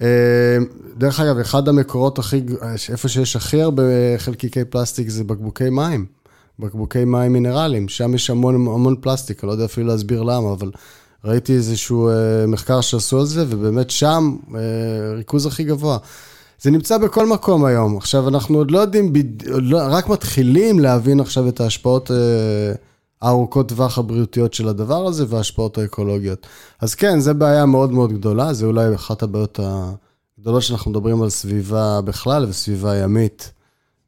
אה, דרך אגב, אחד המקורות הכי, איפה שיש הכי הרבה חלקיקי פלסטיק זה בקבוקי מים. בקבוקי מים מינרליים, שם יש המון המון פלסטיק, אני לא יודע אפילו להסביר למה, אבל ראיתי איזשהו אה, מחקר שעשו על זה, ובאמת שם אה, ריכוז הכי גבוה. זה נמצא בכל מקום היום. עכשיו, אנחנו עוד לא יודעים, בד... לא, רק מתחילים להבין עכשיו את ההשפעות אה, הארוכות טווח הבריאותיות של הדבר הזה וההשפעות האקולוגיות. אז כן, זו בעיה מאוד מאוד גדולה, זה אולי אחת הבעיות הגדולות שאנחנו מדברים על סביבה בכלל וסביבה ימית.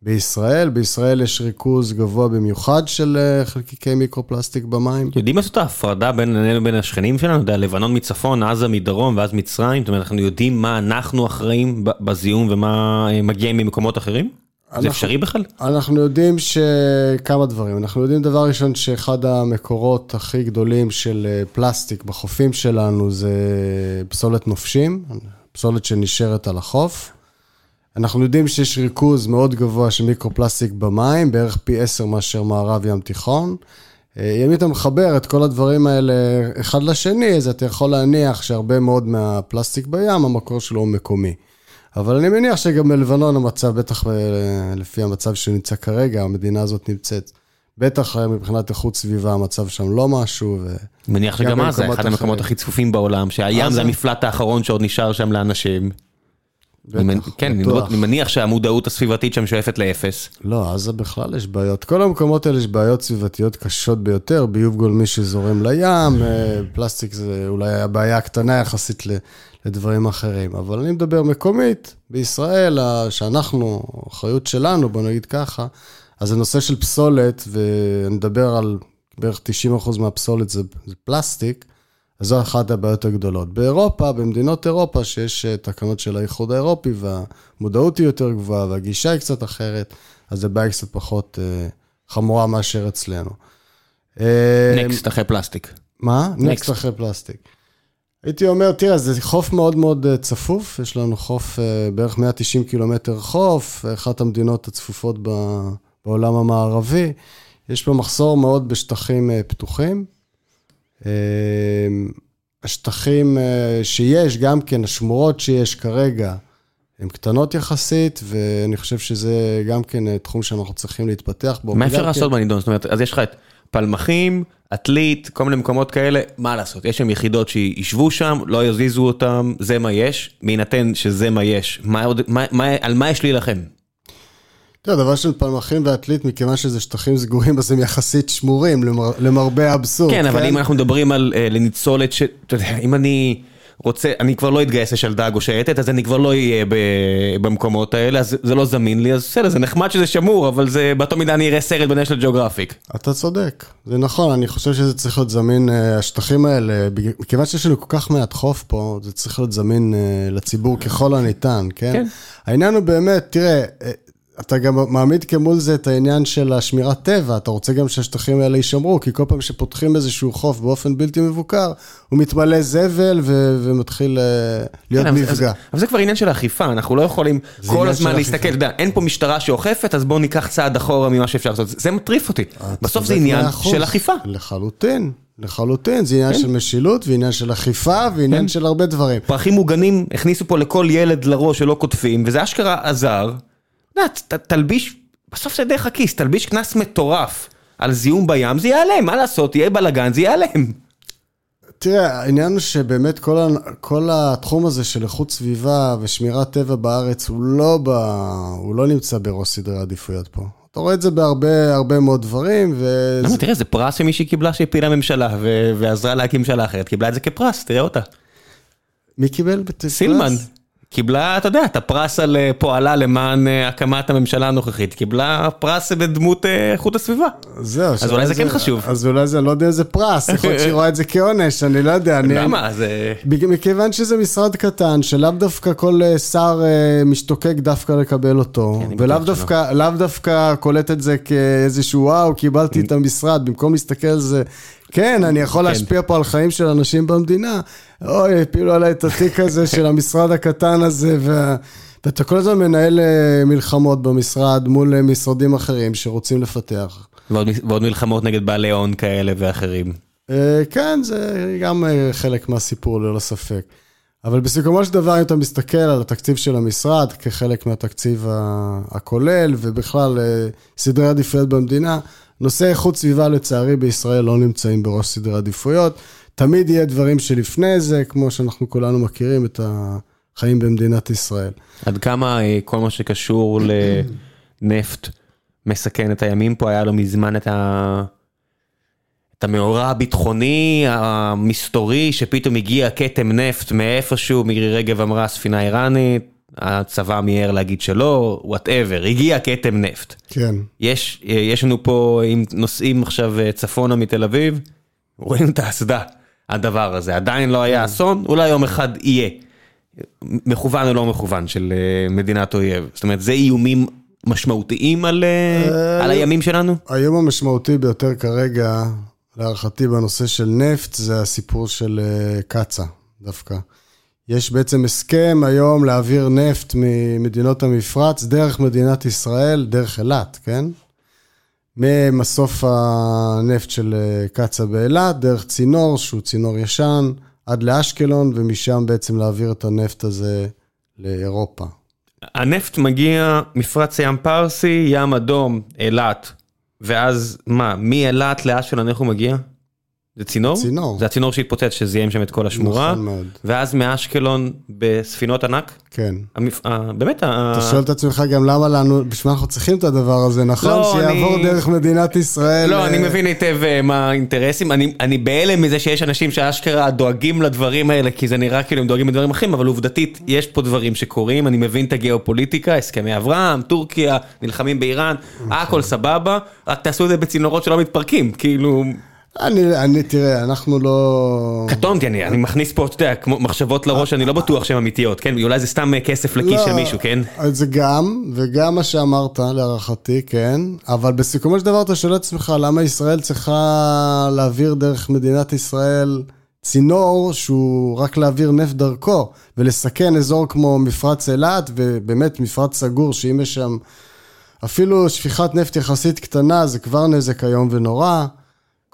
בישראל, בישראל יש ריכוז גבוה במיוחד של אה, חלקיקי מיקרופלסטיק במים. יודעים לעשות את ההפרדה בינינו לבין השכנים שלנו, אתה יודע, לבנון מצפון, עזה מדרום ואז מצרים, זאת אומרת, אנחנו יודעים מה אנחנו אחראים בזיהום ומה אה, מגיע ממקומות אחרים? זה אנחנו- אפשרי בכלל? אנחנו יודעים שכמה דברים. אנחנו יודעים דבר ראשון שאחד המקורות הכי גדולים של אה, פלסטיק בחופים שלנו זה פסולת נופשים, פסולת שנשארת על החוף. אנחנו יודעים שיש ריכוז מאוד גבוה של מיקרופלסטיק במים, בערך פי עשר מאשר מערב ים תיכון. אה, אם אתה מחבר את כל הדברים האלה אחד לשני, אז אתה יכול להניח שהרבה מאוד מהפלסטיק בים, המקור שלו הוא מקומי. אבל אני מניח שגם בלבנון המצב, בטח אה, לפי המצב שנמצא כרגע, המדינה הזאת נמצאת, בטח אה, מבחינת איכות סביבה, המצב שם לא משהו. ו... מניח גם שגם אז זה אחד המקומות. הכי צפופים בעולם, שהים. זה המפלט האחרון שעוד נשאר שם לאנשים. כן, אני מניח שהמודעות הסביבתית שם שואפת לאפס. לא, עזה בכלל יש בעיות. כל המקומות האלה יש בעיות סביבתיות קשות ביותר, ביוב גולמי שזורם לים, אה, פלסטיק זה אולי הבעיה הקטנה יחסית לדברים אחרים. אבל אני מדבר מקומית, בישראל, שאנחנו, האחריות שלנו, בוא נגיד ככה, אז זה נושא של פסולת, ואני מדבר על בערך 90% מהפסולת זה, זה פלסטיק, אז זו אחת הבעיות הגדולות. באירופה, במדינות אירופה, שיש אה, תקנות של האיחוד האירופי, והמודעות היא יותר גבוהה, והגישה היא קצת אחרת, אז זה בעיה קצת פחות אה, חמורה מאשר אצלנו. אה, נקסט אחרי פלסטיק. מה? נקסט אחרי פלסטיק. הייתי אומר, תראה, זה חוף מאוד מאוד צפוף, יש לנו חוף בערך 190 קילומטר חוף, אחת המדינות הצפופות בעולם המערבי. יש פה מחסור מאוד בשטחים פתוחים. אה, השטחים אה, שיש, גם כן, השמורות שיש כרגע, הן קטנות יחסית, ואני חושב שזה גם כן אה, תחום שאנחנו צריכים להתפתח בו. מה אפשר כן- לעשות בנידון? זאת אומרת, אז יש לך את פלמחים, עתלית, כל מיני מקומות כאלה, מה לעשות? יש שם יחידות שישבו שם, לא יזיזו אותם, זה מה יש, בהינתן שזה מה יש, מה עוד, מה, מה, על מה יש להילחם? תראה, דבר של פלמחים ועתלית, מכיוון שזה שטחים סגורים, אז הם יחסית שמורים, למר, למרבה האבסורד. כן, אבל אם אנחנו מדברים על אה, לניצולת, ש- אתה יודע, אם אני רוצה, אני כבר לא אתגייס לשלדג או שייטת, אז אני כבר לא אהיה ב- במקומות האלה, אז זה לא זמין לי, אז בסדר, זה נחמד שזה שמור, אבל זה באותו מידה אני אראה סרט בנשל ג'אוגרפיק. אתה צודק, זה נכון, אני חושב שזה צריך להיות זמין, אה, השטחים האלה, מכיוון שיש לנו כל כך מעט חוף פה, זה צריך להיות זמין אה, לציבור ככל הניתן, כן? כן. העניין הוא באמת, תראה, אה, אתה גם מעמיד כמול זה את העניין של השמירת טבע, אתה רוצה גם שהשטחים האלה יישמרו, כי כל פעם שפותחים איזשהו חוף באופן בלתי מבוקר, הוא מתמלא זבל ו- ומתחיל אה, להיות כן, אבל- מפגע. אז- אבל זה כבר עניין של אכיפה, אנחנו לא יכולים כל הזמן להסתכל. אתה יודע, אין פה משטרה שאוכפת, אז בואו ניקח צעד אחורה ממה שאפשר לעשות, זה מטריף אותי. בסוף זה עניין. של אכיפה. לחלוטין, לחלוטין, זה עניין של משילות ועניין של אכיפה ועניין של הרבה דברים. פרחים מוגנים הכניסו פה לכל ילד לראש שלא קוטפים, וזה אשכרה עזר. אתה יודע, ת- תלביש, בסוף זה דרך הכיס, תלביש קנס מטורף על זיהום בים, זה ייעלם, מה לעשות, יהיה בלאגן, זה ייעלם. תראה, העניין הוא שבאמת כל, ה, כל התחום הזה של איכות סביבה ושמירת טבע בארץ, הוא לא, ב, הוא לא נמצא בראש סדרי העדיפויות פה. אתה רואה את זה בהרבה הרבה מאוד דברים, ו... למה, תראה, זה פרס שמישהי קיבלה שהפילה ממשלה ו- ועזרה להקים ממשלה אחרת, קיבלה את זה כפרס, תראה אותה. מי קיבל? סילמן. פרס? קיבלה, אתה יודע, את הפרס על אה, פועלה למען אה, הקמת הממשלה הנוכחית, קיבלה פרס בדמות אה, איכות הסביבה. זהו. אז אולי זה כן חשוב. אז אולי זה, לא יודע איזה פרס, יכול להיות שהיא רואה את זה כעונש, אני לא יודע. למה? זה... מכיוון שזה משרד קטן, שלאו דווקא כל שר משתוקק דווקא לקבל אותו, אני ולאו דווקא קולט את זה כאיזשהו וואו, קיבלתי את המשרד, במקום להסתכל על זה, כן, אני יכול להשפיע פה על חיים של אנשים במדינה, אוי, הפילו עליי את התיק הזה של המשרד הקטן הזה, וה... ואתה כל הזמן מנהל אה, מלחמות במשרד מול אה, משרדים אחרים שרוצים לפתח. ועוד, ועוד מלחמות נגד בעלי הון כאלה ואחרים. אה, כן, זה גם חלק מהסיפור, ללא ספק. אבל בסיכומו של דבר, אם אתה מסתכל על התקציב של המשרד כחלק מהתקציב הכולל, ובכלל אה, סדרי עדיפויות במדינה, נושאי איכות סביבה לצערי בישראל לא נמצאים בראש סדרי עדיפויות. תמיד יהיה דברים שלפני זה, כמו שאנחנו כולנו מכירים את החיים במדינת ישראל. עד כמה אה, כל מה שקשור לנפט מסכן את הימים פה, היה לו מזמן את ה... את המאורע הביטחוני המסתורי שפתאום הגיע כתם נפט מאיפשהו, מירי רגב אמרה ספינה איראנית, הצבא מיהר להגיד שלא, וואטאבר, הגיע כתם נפט. כן. יש, יש לנו פה, אם נוסעים עכשיו אה, צפונה מתל אביב, רואים את האסדה, הדבר הזה. עדיין לא היה אסון, אולי יום אחד יהיה. מכוון או לא מכוון של אה, מדינת אויב. זאת אומרת, זה איומים משמעותיים על, אה, על הימים שלנו? האיום המשמעותי ביותר כרגע, להערכתי בנושא של נפט, זה הסיפור של אה, קצא"א, דווקא. יש בעצם הסכם היום להעביר נפט ממדינות המפרץ דרך מדינת ישראל, דרך אילת, כן? ממסוף הנפט של אה, קצא"א באילת, דרך צינור, שהוא צינור ישן, עד לאשקלון, ומשם בעצם להעביר את הנפט הזה לאירופה. הנפט מגיע מפרץ ים פרסי, ים אדום, אילת, ואז מה, מאילת לאשקלון איך הוא מגיע? זה צינור? צינור. זה הצינור שהתפוצץ שזיהם שם את כל השמורה. נכון מאוד. ואז מאשקלון בספינות ענק. כן. המפ... ה... באמת, ה... אתה שואל את עצמך גם למה לנו, בשביל מה אנחנו צריכים את הדבר הזה, נכון? לא, שיעבור אני- דרך מדינת ישראל. לא, אה, אני מבין היטב אה, מה האינטרסים, אני, אני בהלם מזה שיש אנשים שאשכרה דואגים לדברים האלה, כי זה נראה כאילו הם דואגים לדברים אחרים, אבל עובדתית, יש פה דברים שקורים, אני מבין את הגיאופוליטיקה, הסכמי אברהם, טורקיה, נלחמים באיראן, הכל סבבה, רק תעשו את זה בצינורות שלא מתפרקים, כאילו, אני, אני, תראה, אנחנו לא... קטונתי, אני, אני מכניס פה, אתה יודע, כמו מחשבות לראש, אני לא בטוח שהן אמיתיות, כן? אולי זה סתם אה, כסף לכיס לא, של מישהו, כן? זה גם, וגם מה שאמרת, להערכתי, כן, אבל בסיכומו של דבר אתה שואל את עצמך, למה ישראל צריכה להעביר דרך מדינת ישראל צינור שהוא רק להעביר נפט דרכו, ולסכן אזור כמו מפרץ אילת, ובאמת מפרץ סגור, שאם יש שם אפילו שפיכת נפט יחסית קטנה, זה כבר נזק איום ונורא.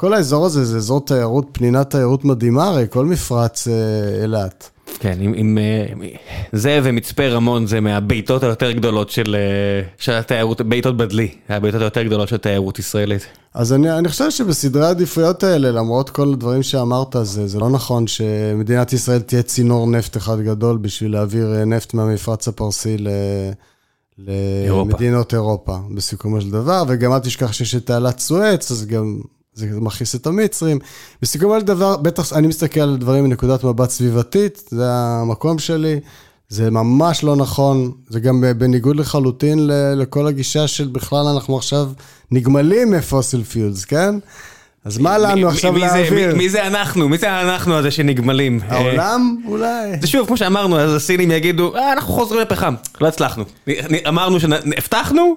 כל האזור הזה זה אזור תיירות, פנינת תיירות מדהימה, הרי כל מפרץ אה, אילת. כן, עם, עם אה, זה ומצפה רמון זה מהבעיטות היותר גדולות של, אה, של התיירות, בעיטות בדלי, הבעיטות היותר גדולות של תיירות ישראלית. אז אני, אני חושב שבסדרי העדיפויות האלה, למרות כל הדברים שאמרת, זה, זה לא נכון שמדינת ישראל תהיה צינור נפט אחד גדול בשביל להעביר אה, נפט מהמפרץ הפרסי ל, אירופה. למדינות אירופה, בסיכומו של דבר, וגם אל תשכח שיש את תעלת סואץ, אז גם זה מכעיס את המצרים. בסיכומו של דבר, בטח אני מסתכל על דברים מנקודת מבט סביבתית, זה המקום שלי. זה ממש לא נכון, זה גם בניגוד לחלוטין ל- לכל הגישה של בכלל אנחנו עכשיו נגמלים מפוסיל פיולס, כן? אז מה לנו עכשיו להעביר? מי, זה אנחנו? מי זה האנחנו הזה שנגמלים? אה, העולם? אולי. זה שוב, כמו שאמרנו, אז הסינים יגידו, אה, אנחנו חוזרים לפחם. לא הצלחנו. אמרנו שהבטחנו,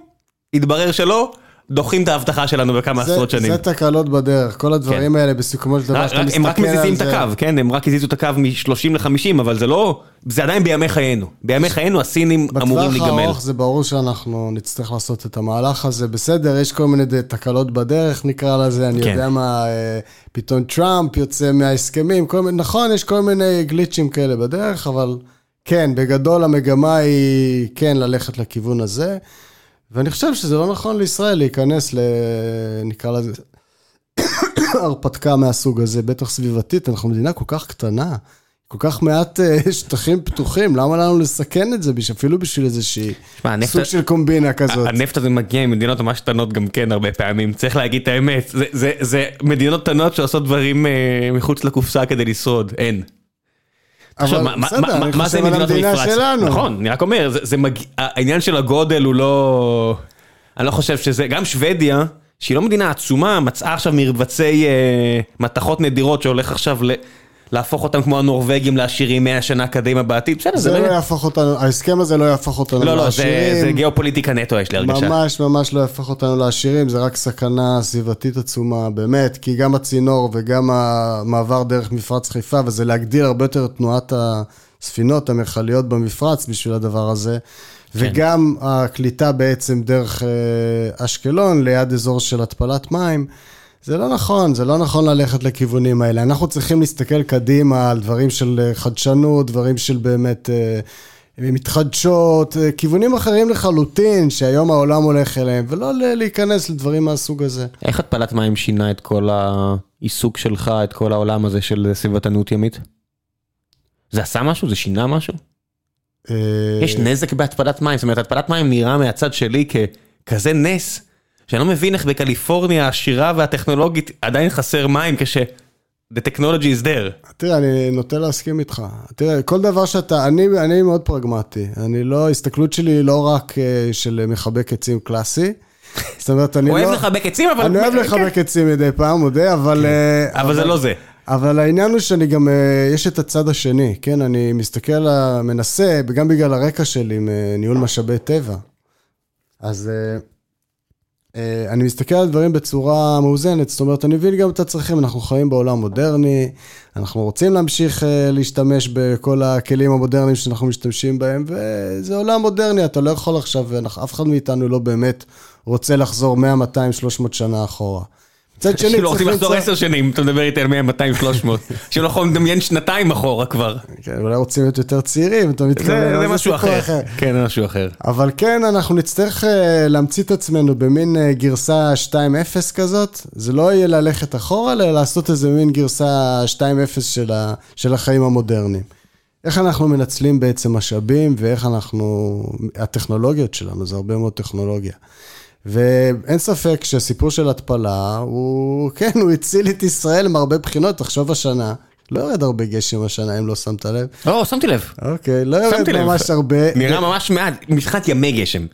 התברר שלא, דוחים את ההבטחה שלנו בכמה זה- עשרות שנים. זה תקלות בדרך, כל הדברים האלה בסיכומו של דבר, שאתה רק- הם רק מסתכל מזיזים על את זה. הקו, כן? הם רק הזיזו את הקו מ-30 ל-50, אבל זה לא... זה עדיין בימי חיינו. בימי חיינו הסינים אמורים בטווח להיגמל. הארוך זה ברור שאנחנו נצטרך לעשות את המהלך הזה, בסדר, יש כל מיני תקלות בדרך נקרא לזה, אני כן. יודע מה, אה, פתאום טראמפ יוצא מההסכמים, נכון, יש כל מיני גליצ'ים כאלה בדרך, אבל כן, בגדול המגמה היא כן ללכת לכיוון הזה, ואני חושב שזה לא נכון לישראל להיכנס ל... נקרא לזה... <coughs> הרפתקה מהסוג הזה, בטח סביבתית, אנחנו מדינה כל כך קטנה, כל כך מעט אה, <laughs> שטחים פתוחים, למה לנו לסכן את זה, אפילו בשביל איזושהי סוג של קומבינה כזאת. הנפט הזה מגיע ממדינות ממש קטנות גם כן הרבה פעמים, צריך להגיד את האמת, זה- זה- זה מדינות קטנות שעושות דברים אה, מחוץ לקופסה כדי לשרוד, אין. אבל מה- זה מדינות המפרץ? שלנו. נכון, אני רק אומר, העניין של הגודל הוא לא... אני לא חושב שזה, גם שוודיה, שהיא לא מדינה עצומה, מצאה עכשיו מרבצי אה, מתכות נדירות שהולך עכשיו ל- להפוך אותם כמו הנורבגים לעשירים 100 שנה קדימה בעתיד, בסדר, זה זה לא לא... יהפוך אותנו, ההסכם הזה לא יהפוך אותנו לא, לא, זה לעשירים. זה גיאופוליטיקה נטו, יש לי הרגשה. ממש ממש לא יהפוך אותנו לעשירים, זה רק סכנה סביבתית עצומה, באמת, כי גם הצינור וגם המעבר דרך מפרץ חיפה, וזה להגדיל הרבה יותר את תנועת הספינות המכליות במפרץ בשביל הדבר הזה, כן. וגם הקליטה בעצם דרך אה, אשקלון, ליד אזור של התפלת מים. זה לא נכון, זה לא נכון ללכת לכיוונים האלה. אנחנו צריכים להסתכל קדימה על דברים של אה, חדשנות, דברים של באמת אה, מתחדשות, אה, כיוונים אחרים לחלוטין, שהיום העולם הולך אליהם, ולא להיכנס לדברים מהסוג הזה. איך התפלת מים שינה את כל העיסוק שלך, את כל העולם הזה של סביבתנות ימית? זה עשה משהו? זה שינה משהו? יש נזק בהתפלת מים, זאת אומרת, התפלת מים נראה מהצד שלי ככזה נס, שאני לא מבין איך בקליפורניה העשירה והטכנולוגית עדיין חסר מים כש... The technology is there. תראה, אני נוטה להסכים איתך. תראה, כל דבר שאתה, אני, אני מאוד פרגמטי. אני לא, ההסתכלות שלי היא לא רק אה, של מחבק עצים קלאסי. זאת אומרת, אני אוהב לא... לחבק עצים, אבל... אני אוהב כן. לחבק עצים מדי פעם, מודה, אבל... אה, אבל זה לא זה. אבל העניין הוא שאני גם, אה, יש את הצד השני, כן? אני מסתכל, מנסה, גם בגלל הרקע שלי עם ניהול משאבי טבע. אז אני מסתכל על דברים בצורה מאוזנת, זאת אומרת, אני מבין גם את הצרכים, אנחנו חיים בעולם מודרני, אנחנו רוצים להמשיך אה, להשתמש בכל הכלים המודרניים שאנחנו משתמשים בהם, וזה עולם מודרני, אתה לא יכול עכשיו, אף אחד מאיתנו לא באמת רוצה לחזור 100, 200, 300 שנה אחורה. מצד שני כאילו רוצים צריך לחזור עשר שנים, אתה מדבר איתי על 100, 200, 300. שלא יכולים לדמיין שנתיים אחורה כבר. כן, אולי רוצים להיות יותר צעירים, אתה מתכוון, זה משהו אחר. כן, זה משהו אחר. אבל כן, אנחנו נצטרך אה, להמציא את עצמנו במין אה, גרסה 2.0 כזאת. זה לא יהיה ללכת אחורה, אלא לעשות איזה מין גרסה 2.0 של, ה, של החיים המודרניים. איך אנחנו מנצלים בעצם משאבים ואיך אנחנו, הטכנולוגיות שלנו, זה הרבה מאוד טכנולוגיה. ואין ספק שהסיפור של התפלה, הוא, <laughs> כן, הוא הציל את ישראל מהרבה בחינות. תחשוב השנה, לא יורד הרבה גשם השנה, אם לא שמת לב. או, שמתי לב. אוקיי, לא יורד. ממש הרבה. נראה ממש מעט, מבחינת ימי גשם.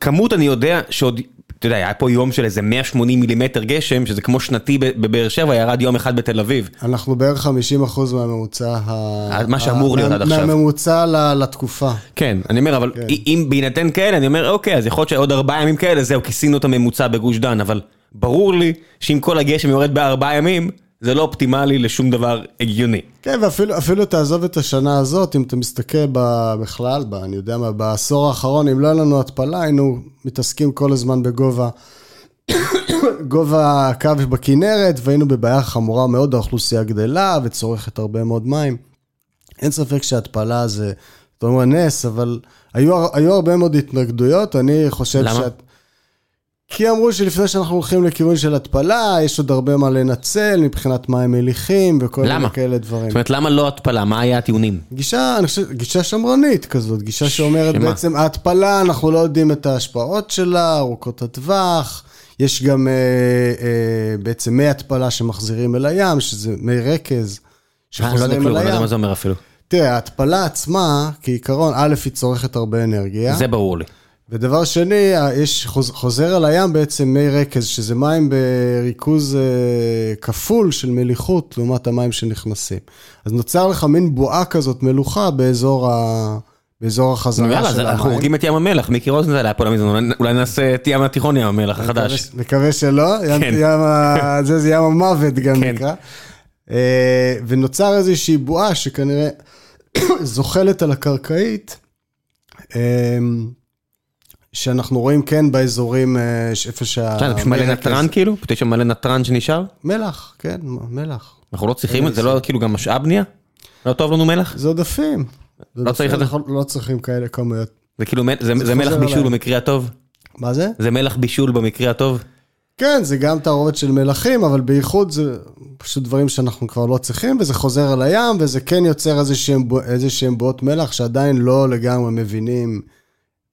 כמות אני יודע שעוד, אתה יודע, היה פה יום של איזה 180 מילימטר גשם, שזה כמו שנתי בבאר שבע, ירד יום אחד בתל אביב. אנחנו בערך 50% מהממוצע ה... מה שאמור להיות מה- עד עכשיו. מהממוצע לתקופה. כן, אני אומר, אבל אם בהינתן כאלה, אני אומר, אוקיי, אז יכול להיות שעוד ארבעה ימים כאלה, זהו, כיסינו את הממוצע בגוש דן, אבל ברור לי שאם כל הגשם יורד בארבעה ימים, זה לא אופטימלי לשום דבר הגיוני. כן, ואפילו אפילו תעזוב את השנה הזאת, אם אתה מסתכל ב- בכלל, ב- אני יודע מה, בעשור האחרון, אם לא היה לנו התפלה, היינו מתעסקים כל הזמן בגובה, <coughs> גובה הקו בכנרת, והיינו בבעיה חמורה מאוד, האוכלוסייה גדלה וצורכת הרבה מאוד מים. אין ספק שהתפלה זה, אתה אומר נס, אבל היו, היו הרבה מאוד התנגדויות, אני חושב למה? שאת... כי אמרו שלפני שאנחנו הולכים לכיוון של התפלה, יש עוד הרבה מה לנצל מבחינת מים מליחים וכל? מיני כאלה דברים. זאת אומרת, למה לא התפלה? מה היה הטיעונים? גישה, אני חושב, גישה שמרנית כזאת, גישה שאומרת שמה? בעצם, ההתפלה, אנחנו לא יודעים את ההשפעות שלה, ארוכות הטווח, יש גם אה, אה, בעצם מי התפלה שמחזירים אל הים, שזה מי רכז, אה, אני לא יודע שחוזרים כלום, אל אני לא יודע הים. מה זה אומר אפילו. תראה, ההתפלה עצמה, כעיקרון, א', היא צורכת הרבה אנרגיה. זה ברור לי. ודבר שני, יש חוז, חוזר על הים בעצם מי רכז, שזה מים בריכוז אה, כפול של מליחות לעומת המים שנכנסים. אז נוצר לך מין בועה כזאת מלוכה באזור, ה, באזור החזרה יאללה, של אז אנחנו המים. הורגים את ים המלח, מיקי רוזנזל היה פה אולי- אולי נעשה את ים התיכון ים המלח החדש. מקווה- מקווה שלא, ים, כן. ים, ה- זה, זה ים המוות גם כן. נקרא. אה, ונוצר איזושהי בועה שכנראה <coughs> זוחלת על הקרקעית, אה, שאנחנו רואים כן באזורים, אה, איפה שה... בסדר, פשוט מלא נתרן כאילו? פתאום יש שם מלא נתרן שנשאר? מלח, כן, מלח. אנחנו לא צריכים את זה, לא כאילו גם משאב נהיה? לא טוב לנו מלח? זה עודפים. זה לא צריך את זה? לא צריכים כאלה כמויות. זה כאילו, זה זה מלח בישול. במקרה הטוב? מה זה? זה מלח בישול במקרה הטוב? כן, זה גם תערובת של מלחים, אבל בייחוד זה פשוט דברים שאנחנו כבר לא צריכים, וזה חוזר על הים, וזה כן יוצר איזה שהם בועות מלח שעדיין לא לגמרי מבינים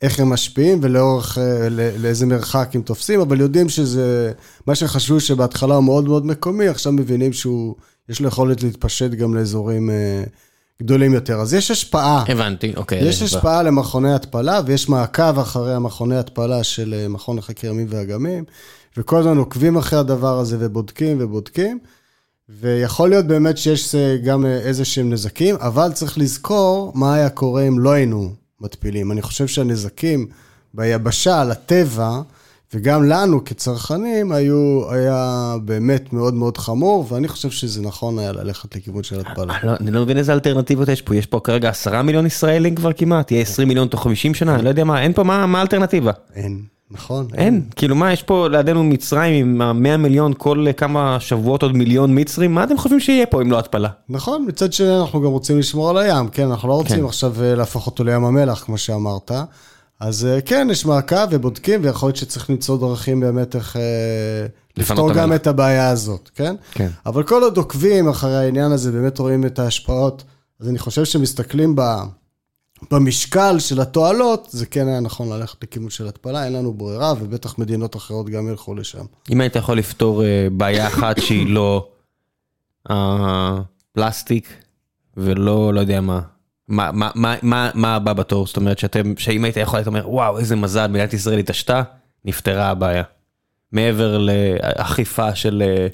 איך הם משפיעים ולאורך, אה, לאיזה מרחק הם תופסים, אבל יודעים שזה, מה שחשבו שבהתחלה הוא מאוד מאוד מקומי, עכשיו מבינים שהוא, יש לו יכולת להתפשט גם לאזורים אה, גדולים יותר. אז יש השפעה. הבנתי, אוקיי. יש השפעה למכוני התפלה, ויש מעקב אחרי המכוני התפלה של אה, מכון לחקר ימים ואגמים, וכל הזמן עוקבים אחרי הדבר הזה ובודקים ובודקים, ויכול להיות באמת שיש גם איזה שהם נזקים, אבל צריך לזכור מה היה קורה אם לא היינו מתפילים. אני חושב שהנזקים ביבשה, לטבע, וגם לנו כצרכנים, היו, היה באמת מאוד מאוד חמור, ואני חושב שזה נכון היה ללכת לכיוון של התפלה. אני לא- אני לא מבין איזה אלטרנטיבות יש פה, יש פה כרגע עשרה מיליון ישראלים כבר כמעט, יהיה 20 מיליון תוך 50 שנה, אני לא יודע מה, אין פה מה האלטרנטיבה? אין, נכון? אין, כאילו מה, יש פה לידינו מצרים עם ה-100 מיליון כל כמה שבועות עוד מיליון מצרים, מה אתם חושבים שיהיה פה אם לא התפלה? נכון, מצד שני אנחנו גם רוצים לשמור על הים, כן, אנחנו לא רוצים כן. עכשיו אה, להפוך אותו לים המלח, כמו שאמרת. אז אה, כן, יש מעקב ובודקים, ויכול להיות שצריך למצוא דרכים באמת איך אה, לפתור את גם המלח. את הבעיה הזאת, כן? כן. אבל כל עוד עוקבים אחרי העניין הזה, באמת רואים את ההשפעות, אז אני חושב שמסתכלים ב... במשקל של התועלות, זה כן היה נכון ללכת לכיוון של התפלה, אין לנו ברירה, ובטח מדינות אחרות גם ילכו לשם. אם היית יכול לפתור אה, בעיה אחת שהיא לא הפלסטיק ולא, לא יודע מה, מה, מה, מה, הבא בתור? זאת אומרת שאתם, שאם היית יכול, היית אומר, וואו, איזה מזל, מדינת ישראל התעשתה, נפתרה הבעיה. מעבר לאכיפה של אה,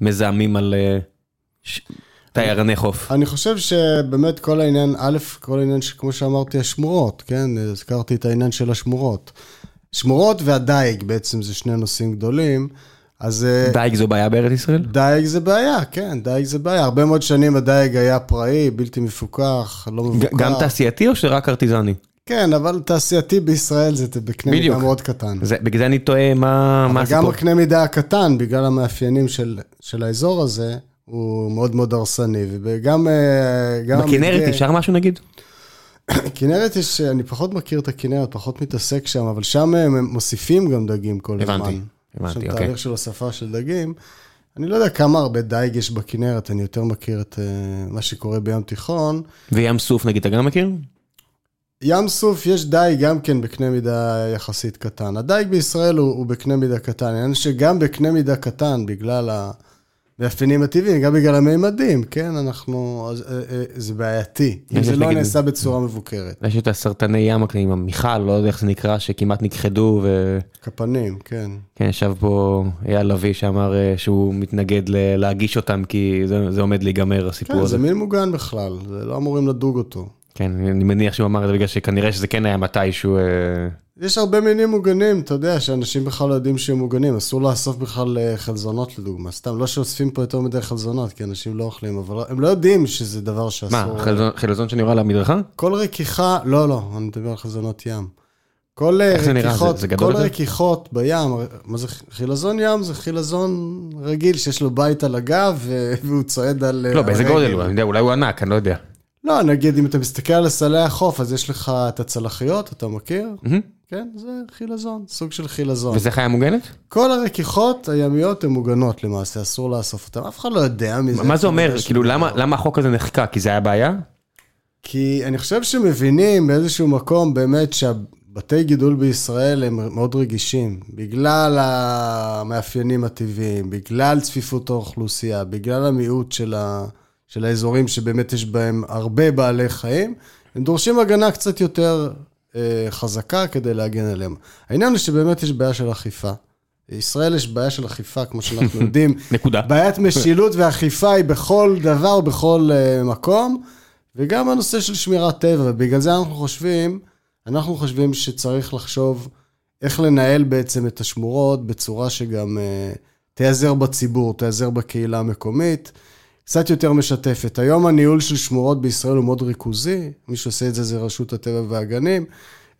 מזהמים על אה, תיירני חוף. אני חושב שבאמת כל העניין, א', כל העניין שכמו שאמרתי, השמורות, כן? הזכרתי את העניין של השמורות. שמורות והדייג בעצם זה שני נושאים גדולים. אז אה, דייג זו בעיה בארץ ישראל? דייג זה בעיה, כן, דייג זה בעיה. הרבה מאוד שנים הדייג היה פראי, בלתי מפוקח, לא מבוקר. גם תעשייתי או שרק ארטיזני? כן, אבל תעשייתי בישראל זה בקנה מידה. מאוד קטן. זה, בגלל זה אני תוהה מה, מה אבל גם הסיפור. בקנה מידה הקטן, בגלל המאפיינים של, של האזור הזה, הוא מאוד מאוד הרסני, וגם... אה, בכנרת המדגה- אפשר משהו נגיד? <coughs> כנרת יש, אני פחות מכיר את הכנרת, פחות מתעסק שם, אבל שם הם מוסיפים גם דגים כל הזמן. הבנתי, הבנתי, יש שם אוקיי. תהליך של הוספה של דגים. אני לא יודע כמה הרבה דייג יש בכנרת, אני יותר מכיר את uh, מה שקורה בים תיכון. וים סוף נגיד, אתה גם מכיר? ים סוף יש דייג גם כן בקנה מידה יחסית קטן. הדייג בישראל הוא, הוא בקנה מידה קטן. העניין שגם בקנה מידה קטן, בגלל המאפיינים הטבעיים, גם בגלל המימדים, כן, אנחנו, אה, אה, זה בעייתי. אם זה לא נעשה בצורה מבוקרת. יש את הסרטני ים הקטנים, המיכל, לא יודע איך זה נקרא, שכמעט נכחדו, וכן, כפנים, כן. ישב פה אייל לביא שאמר אה, שהוא מתנגד ל- להגיש אותם, כי זה, זה עומד להיגמר הסיפור כן, הזה. זה מין מוגן בכלל, זה לא אמורים לדוג אותו. כן, אני מניח שהוא אמר את זה בגלל שכנראה שזה כן היה מתישהו... אה, יש הרבה מינים מוגנים, אתה יודע, שאנשים בכלל לא יודעים שהם מוגנים, אסור לאסוף בכלל אה, חלזונות לדוגמה, סתם, לא שאוספים פה יותר מדי חלזונות, כי אנשים לא אוכלים, אבל הם לא יודעים שזה דבר שאסור. מה, חלזון- חלזון שאני רואה על המדרכה? כל רכיכה, לא, לא, אני מדבר על חלזונות ים. כל אה, איך זה זה- כל יותר? רכיחות בים, מה זה חילזון ים? זה חילזון רגיל שיש לו בית על הגב <laughs> והוא צועד על... אה, לא, באיזה. גודל הוא? אני יודע, אולי הוא ענק, אני לא יודע. לא, נגיד, אם אתה מסתכל על סלי החוף, אז יש לך את הצלחיות, אתה מכיר? מהמם. כן, זה חילזון, סוג של חילזון. וזה חיה מוגנת? כל הרכיחות הימיות הן מוגנות למעשה, אסור לאסוף אותן. אף אחד לא יודע מזה. מה זה אומר? כאילו. למה למה החוק הזה נחקק? כי זה היה בעיה? כי אני חושב שמבינים באיזשהו מקום באמת שהבתי גידול בישראל הם מאוד רגישים. בגלל המאפיינים הטבעיים, בגלל צפיפות האוכלוסייה, בגלל המיעוט של, ה... של האזורים שבאמת יש בהם הרבה בעלי חיים, הם דורשים הגנה קצת יותר חזקה כדי להגן עליהם. העניין הוא שבאמת יש בעיה של אכיפה. בישראל יש בעיה של אכיפה, כמו שאנחנו <laughs> יודעים. נקודה. בעיית משילות ואכיפה היא בכל דבר, בכל uh, מקום, וגם הנושא של שמירת טבע, ובגלל זה אנחנו חושבים, אנחנו חושבים שצריך לחשוב איך לנהל בעצם את השמורות בצורה שגם uh, תיעזר בציבור, תיעזר בקהילה המקומית, קצת יותר משתפת. היום הניהול של שמורות בישראל הוא מאוד ריכוזי, מי שעושה את זה זה רשות הטבע והגנים.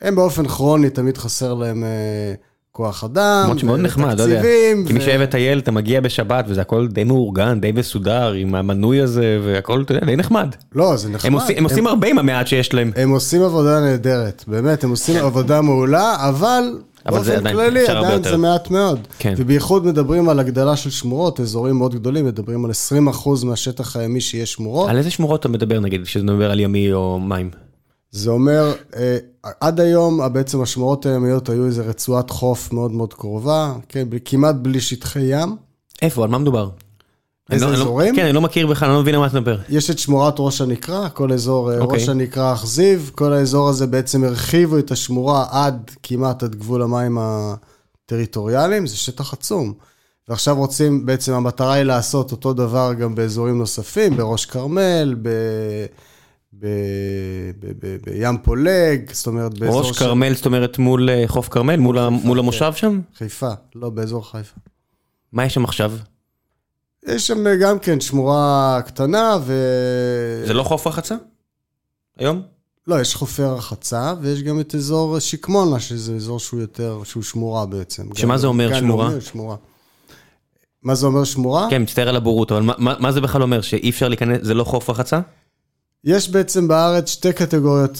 הם באופן כרוני, תמיד חסר להם uh, כוח אדם, למרות שמאוד נחמד, לא יודע. כי מי שאוהב לטייל, אתה מגיע בשבת וזה הכל די מאורגן, די מסודר, עם המנוי הזה, והכל, אתה יודע, די נחמד. לא, זה נחמד. הם עושים- הם עושים הרבה עם המעט שיש להם. הם עושים עבודה נהדרת, באמת, הם עושים עבודה מעולה, אבל כן. אבל זה עדיין, כללי אפשר הרבה עדיין יותר. זה מעט מאוד. כן. ובייחוד מדברים על הגדלה של שמורות, אזורים מאוד גדולים, מדברים על 20% מהשטח הימי שיש שמורות. על איזה שמורות אתה מדבר נגיד, שזה מדבר על ימי או מים? זה אומר, אה, עד היום בעצם השמורות הימיות היו איזו רצועת חוף מאוד מאוד קרובה, כן, כמעט בלי שטחי ים. איפה, על מה מדובר? איזה אני לא- אני לא- אזורים? כן, אני לא מכיר בכלל, אני לא מבין על מה אתה מדבר. יש את שמורת ראש הנקרה, כל אזור אה, אוקיי. ראש הנקרה אכזיב, כל האזור הזה בעצם הרחיבו את השמורה עד כמעט עד גבול המים הטריטוריאליים, זה שטח עצום. ועכשיו רוצים, בעצם המטרה היא לעשות אותו דבר גם באזורים נוספים, בראש כרמל, ב... ב... ב... ב... בים פולג, זאת אומרת באזור ראש כרמל, זאת אומרת מול אה, חוף כרמל, מול המושב שם? חיפה, לא, באזור חיפה. מה יש שם עכשיו? יש שם גם כן שמורה קטנה ו... זה לא חוף רחצה? היום? לא, יש חופי רחצה, ויש גם את אזור שקמונה, שזה אזור שהוא יותר, שהוא שמורה בעצם. שמה זה אומר שמורה? שמורה. מה זה אומר שמורה? כן, מצטער על הבורות, אבל מה- מה מה זה בכלל אומר? שאי אפשר להיכנס, זה לא חוף רחצה? יש בעצם בארץ שתי קטגוריות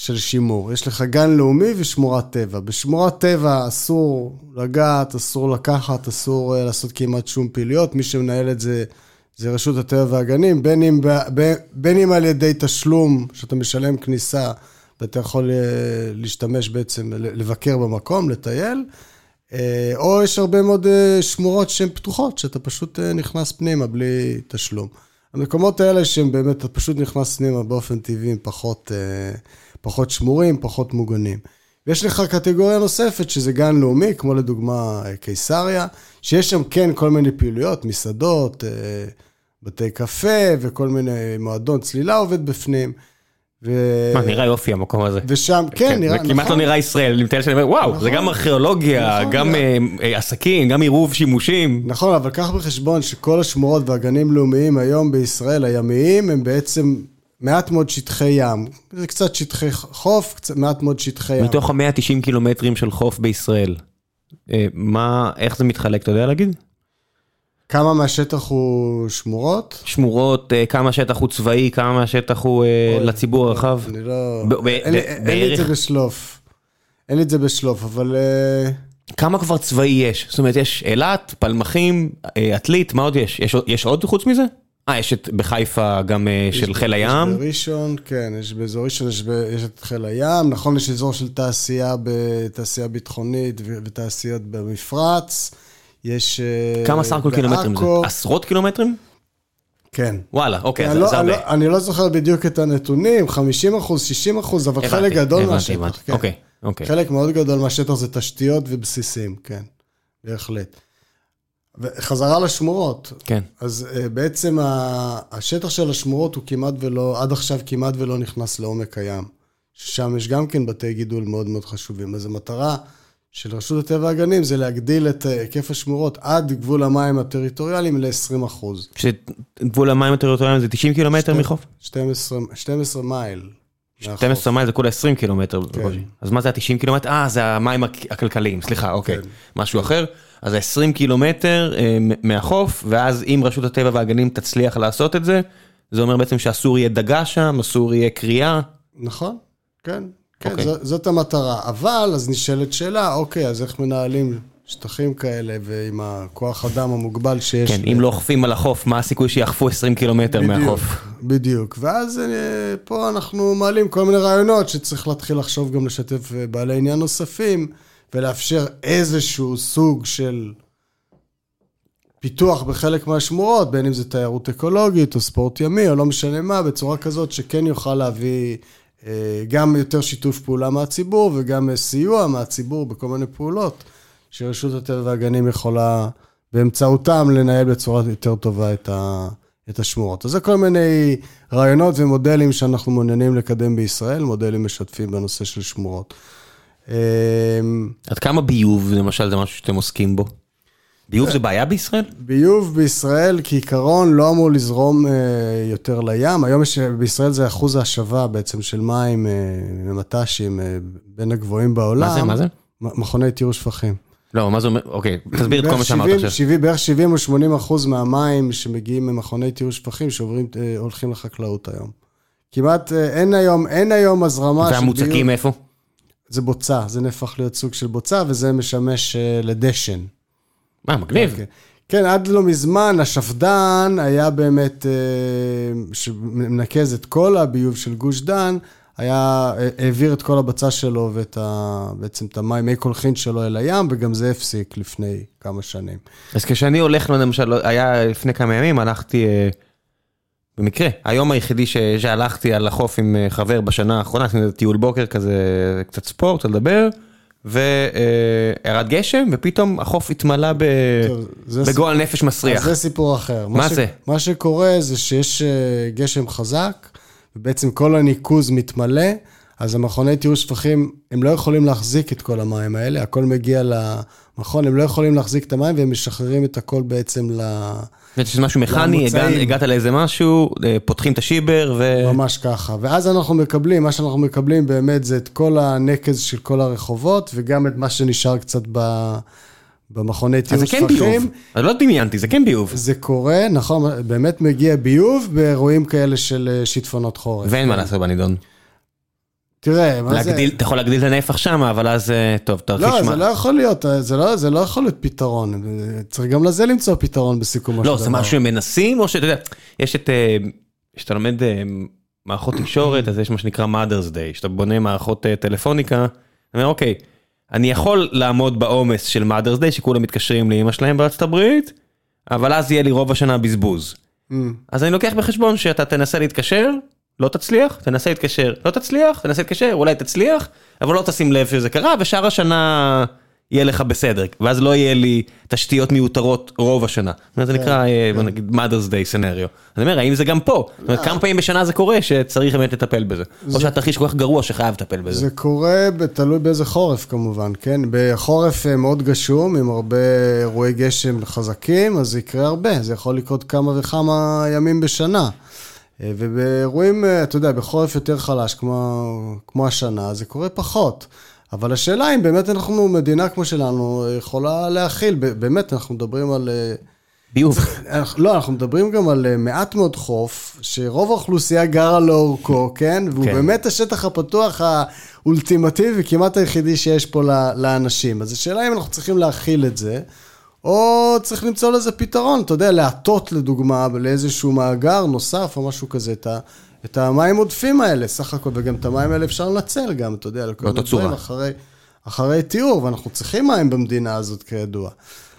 של שימור. יש לך גן לאומי ושמורת טבע. בשמורת טבע אסור לגעת, אסור לקחת, אסור אה, לעשות כמעט שום פעילויות. מי שמנהל את זה, זה רשות הטבע והגנים, בין אם, ב- ב- בין אם על ידי תשלום, שאתה משלם כניסה, ואתה יכול אה, להשתמש בעצם, לבקר במקום, לטייל, אה, או יש הרבה מאוד שמורות שהן פתוחות, שאתה פשוט נכנס פנימה בלי תשלום. המקומות האלה שהם באמת, אתה פשוט נכנס פנימה באופן טבעי, פחות, פחות שמורים, פחות מוגנים. ויש לך קטגוריה נוספת, שזה גן לאומי, כמו לדוגמה אה, קיסריה, שיש שם כן כל מיני פעילויות, מסעדות, אה, בתי קפה וכל מיני מועדון צלילה עובד בפנים. ו... מה, נראה יופי המקום הזה. ושם, כן, נראה, זה כמעט לא נראה ישראל, אני מטייל שאני אומר, וואו, זה גם ארכיאולוגיה, נכון, גם גם- אה, אה, עסקים, גם עירוב שימושים. נכון, אבל קח בחשבון שכל השמורות והגנים לאומיים היום בישראל, הימיים, הם בעצם מעט מאוד שטחי ים, זה קצת שטחי חוף, קצת, מעט מאוד שטחי ים. מתוך ה-190 קילומטרים של חוף בישראל, אה, מה, איך זה מתחלק, אתה יודע להגיד? כמה מהשטח הוא שמורות? שמורות, אה, כמה שטח הוא צבאי, כמה מהשטח הוא אה, אוי, לציבור הרחב? אני לא... ב- ב- אין ב- אין לי את זה בערך? בשלוף. אין לי את זה בשלוף, אבל... כמה כבר צבאי יש? זאת אומרת, יש אילת, פלמחים, עתלית, מה עוד יש? יש יש עוד חוץ מזה? אה, יש את בחיפה גם אה, של חיל הים. יש בראשון, כן, יש באזור ראשון, יש, ב, יש את חיל הים, נכון, יש אזור של תעשייה, בתעשייה ביטחונית ותעשיות במפרץ. יש... אה, כמה סך הכל קילומטרים זה? עשרות קילומטרים? כן. וואלה, אוקיי, אני זה לא, זה אני, הרבה. לא, אני לא זוכר בדיוק את הנתונים, 50 אחוז, 60 אחוז, אבל חלק הבנתי, גדול הבנתי, מהשטח, הבנתי. כן. אוקיי, אוקיי. חלק מאוד גדול מהשטח זה תשתיות ובסיסים, כן, בהחלט. וחזרה לשמורות, כן. אז uh, בעצם ה- השטח של השמורות הוא כמעט ולא, עד עכשיו כמעט ולא נכנס לעומק הים. ששם יש גם כן בתי גידול מאוד מאוד חשובים. אז המטרה של רשות הטבע והגנים זה להגדיל את אה, היקף השמורות עד גבול המים הטריטוריאליים ל-20 אחוז. שגבול המים הטריטוריאליים זה 90 קילומטר שתי- מחוף? 12, 12 מייל. מהחוף. 12 מייל זה כולה 20 קילומטר כן. אז מה זה ה-90 קילומטר? אה, זה המים הכ- הכלכליים, סליחה, אוקיי. כן. משהו אחר. אז ה-20 קילומטר אה, מהחוף, ואז אם רשות הטבע והגנים תצליח לעשות את זה, זה אומר בעצם שאסור יהיה דגה שם, אסור יהיה קריאה. נכון, כן. כן, אוקיי. זו, זאת המטרה. אבל, אז נשאלת שאלה, אוקיי, אז איך מנהלים שטחים כאלה ועם הכוח אדם המוגבל שיש? כן, אם לא אוכפים על החוף, מה הסיכוי שיאכפו 20 קילומטר בדיוק, מהחוף? בדיוק. ואז אה, פה אנחנו מעלים כל מיני רעיונות שצריך להתחיל לחשוב גם לשתף אה, בעלי עניין נוספים, ולאפשר איזשהו סוג של פיתוח בחלק מהשמורות, בין אם זה תיירות אקולוגית או ספורט ימי או לא משנה מה, בצורה כזאת שכן יוכל להביא אה, גם יותר שיתוף פעולה מהציבור וגם סיוע מהציבור בכל מיני פעולות שרשות הטבע והגנים יכולה באמצעותם לנהל בצורה יותר טובה את, ה, את השמורות. אז זה כל מיני רעיונות ומודלים שאנחנו מעוניינים לקדם בישראל, מודלים משתפים בנושא של שמורות. אה, עד כמה ביוב, למשל, זה משהו שאתם עוסקים בו? ביוב זה בעיה בישראל? ביוב בישראל כעיקרון לא אמור לזרום אה, יותר לים. היום יש, בישראל זה אחוז ההשבה בעצם של מים אה, ממט"שים אה, בין הגבוהים בעולם. מה זה, מה זה? מכוני טיהור שפכים. לא, מה זה אומר? אוקיי, תסביר את כל מה שאמרת 70 עכשיו. 70 בערך 70 או 80 אחוז מהמים שמגיעים ממכוני טיהור שפכים שעוברים, הולכים לחקלאות היום. כמעט אין היום, אין היום הזרמה של ביוב. והמוצקים איפה? זה בוצה, זה נהפך להיות סוג של בוצה וזה משמש אה, לדשן. מה, מגניב. כן. כן, עד לא מזמן השפד"ן היה באמת, אה, שמנקז את כל הביוב של גוש דן, היה, אה, העביר את כל הבצה שלו ואת ה, בעצם את המים, מי קולחין שלו אל הים, וגם זה הפסיק לפני כמה שנים. אז כשאני הולך, למשל, היה לפני כמה ימים, הלכתי, במקרה, היום היחידי ש- שהלכתי על החוף עם אה, חבר בשנה האחרונה, עשינו איזה טיול בוקר כזה, קצת ספורט, לדבר, וירד גשם, ופתאום החוף התמלא ב- טוב, זה בגועל נפש אז מסריח. זה סיפור אחר. מה ש- זה? מה שקורה זה שיש אה, גשם חזק, ובעצם כל הניקוז מתמלא, אז המכוני טיהור שפכים, הם לא יכולים להחזיק את כל המים האלה, הכל מגיע למכון, הם לא יכולים להחזיק את המים, והם משחררים את הכל בעצם ל... שזה משהו מכני, למוצאים. הגעת- לאיזה משהו, אה, פותחים את השיבר, ו... ממש ככה. ואז אנחנו מקבלים, מה שאנחנו מקבלים באמת זה את כל הנקז של כל הרחובות, וגם את מה שנשאר קצת ב... במכוני אז טיהור זה כן ביוב. שפכים. אז לא דמיינתי, זה כן ביוב. זה קורה, נכון, באמת מגיע ביוב באירועים כאלה של אה, שיטפונות חורף. ואין מה לעשות בנידון. תראה, מה זה... אתה יכול להגדיל את הנפח שם, אבל אז, אה, טוב, תרחיש לא, מה. זה לא יכול להיות, אה, זה לא, זה לא יכול להיות פתרון. צריך גם לזה למצוא פתרון בסיכומו של דבר. לא, זה משהו שהם מנסים, או שאתה יודע, יש את, אה, כשאתה לומד מערכות תקשורת, אז יש מה שנקרא mother's day, שאתה בונה מערכות טלפוניקה, אתה אומר, אוקיי, אני יכול לעמוד בעומס של mother's day, שכולם מתקשרים לאמא שלהם בארצות הברית, אבל אז יהיה לי רוב השנה בזבוז. Mm, אז אני לוקח בחשבון שאתה תנסה להתקשר, לא תצליח, תנסה להתקשר, לא תצליח, תנסה להתקשר, אולי תצליח, אבל לא תשים לב שזה קרה, ושאר השנה יהיה לך בסדר, ואז לא יהיה לי תשתיות מיותרות רוב השנה. זה נקרא, אה, בוא נגיד, mother's day scenario. אני אומר, האם זה גם פה? זאת אומרת, כמה פעמים בשנה זה קורה שצריך באמת לטפל בזה? או שהתרחיש כל כך גרוע שחייב לטפל בזה. זה קורה, תלוי באיזה חורף כמובן, כן? בחורף אה, מאוד גשום, עם הרבה אירועי גשם חזקים, אז זה יקרה הרבה, זה יכול לקרות כמה וכמה ימים בשנה. אה, ובאירועים, אה, אתה יודע, בחורף יותר חלש, כמו, כמו השנה, זה קורה פחות. אבל השאלה אם באמת אנחנו, מדינה כמו שלנו, יכולה להכיל, באמת, אנחנו מדברים על... אה, ביוב. <laughs> לא, אנחנו מדברים גם על מעט מאוד חוף, שרוב האוכלוסייה גרה לאורכו, כן? והוא כן. באמת השטח הפתוח האולטימטיבי, כמעט היחידי שיש פה לאנשים. אז השאלה אם אנחנו צריכים להכיל את זה. או צריך למצוא לזה פתרון, אתה יודע, להטות לדוגמה לאיזשהו מאגר נוסף או משהו כזה, את, ה, את המים עודפים האלה, סך הכל, וגם את המים האלה אפשר לנצל גם, אתה יודע, לכל מיני דברים אחרי, אחרי תיאור, ואנחנו צריכים מים במדינה הזאת כידוע.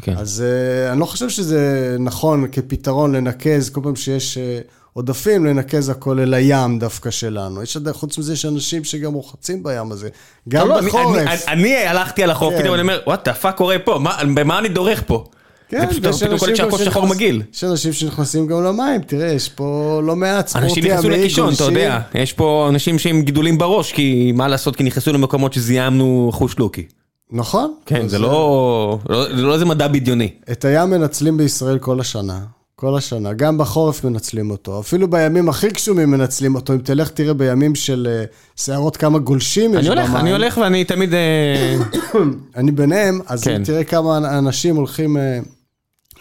כן. אז uh, אני לא חושב שזה נכון כפתרון לנקז, כל פעם שיש... Uh, עודפים, לנקז הכל אל הים דווקא שלנו. יש, חוץ מזה, יש אנשים שגם רוחצים בים הזה, גם לא, בחורף. אני, אני, אני הלכתי על החוף, כן. פתאום אני אומר, וואט, מה קורה פה? מה, במה אני דורך פה? כן, יש אנשים שהכל שחור מגעיל. יש אנשים שנכנסים גם למים, תראה, יש פה לא מעט ספורט ימי, אנשים נכנסו לקישון, אתה יודע, יש פה אנשים שהם גידולים בראש, כי מה לעשות, כי נכנסו למקומות שזיהמנו חוש לוקי. נכון. כן, זה לא, לא, זה לא איזה מדע בדיוני. את הים מנצלים בישראל כל השנה. כל השנה, גם בחורף מנצלים אותו, אפילו בימים הכי גשומים מנצלים אותו, אם תלך תראה בימים של שערות כמה גולשים יש במים. אני הולך ואני תמיד... אה, <coughs> אני ביניהם, אז כן. תראה כמה אנשים הולכים אה,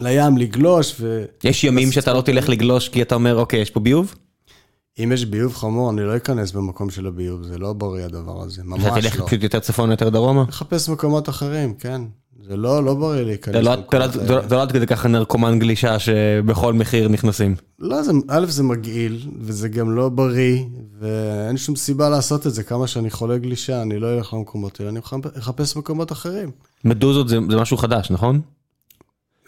לים לגלוש ו... יש ימים שאתה לא תלך לגלוש כי אתה אומר, אוקיי, יש פה ביוב? אם יש ביוב חמור, אני לא אכנס במקום של הביוב, זה לא בריא הדבר הזה, ממש לא. אתה תלך פשוט יותר צפון, יותר דרומה? לחפש מקומות אחרים, כן. זה לא, לא בריא להיכנס. זה לא עד כדי ככה נרקומן גלישה שבכל מחיר נכנסים. לא, זה, א', זה מגעיל, וזה גם לא בריא, ואין שום סיבה לעשות את זה. כמה שאני חולה גלישה, אני לא אלך למקומות האלה, אני אחפש מקומות אחרים. מדוזות זה, זה משהו חדש, נכון?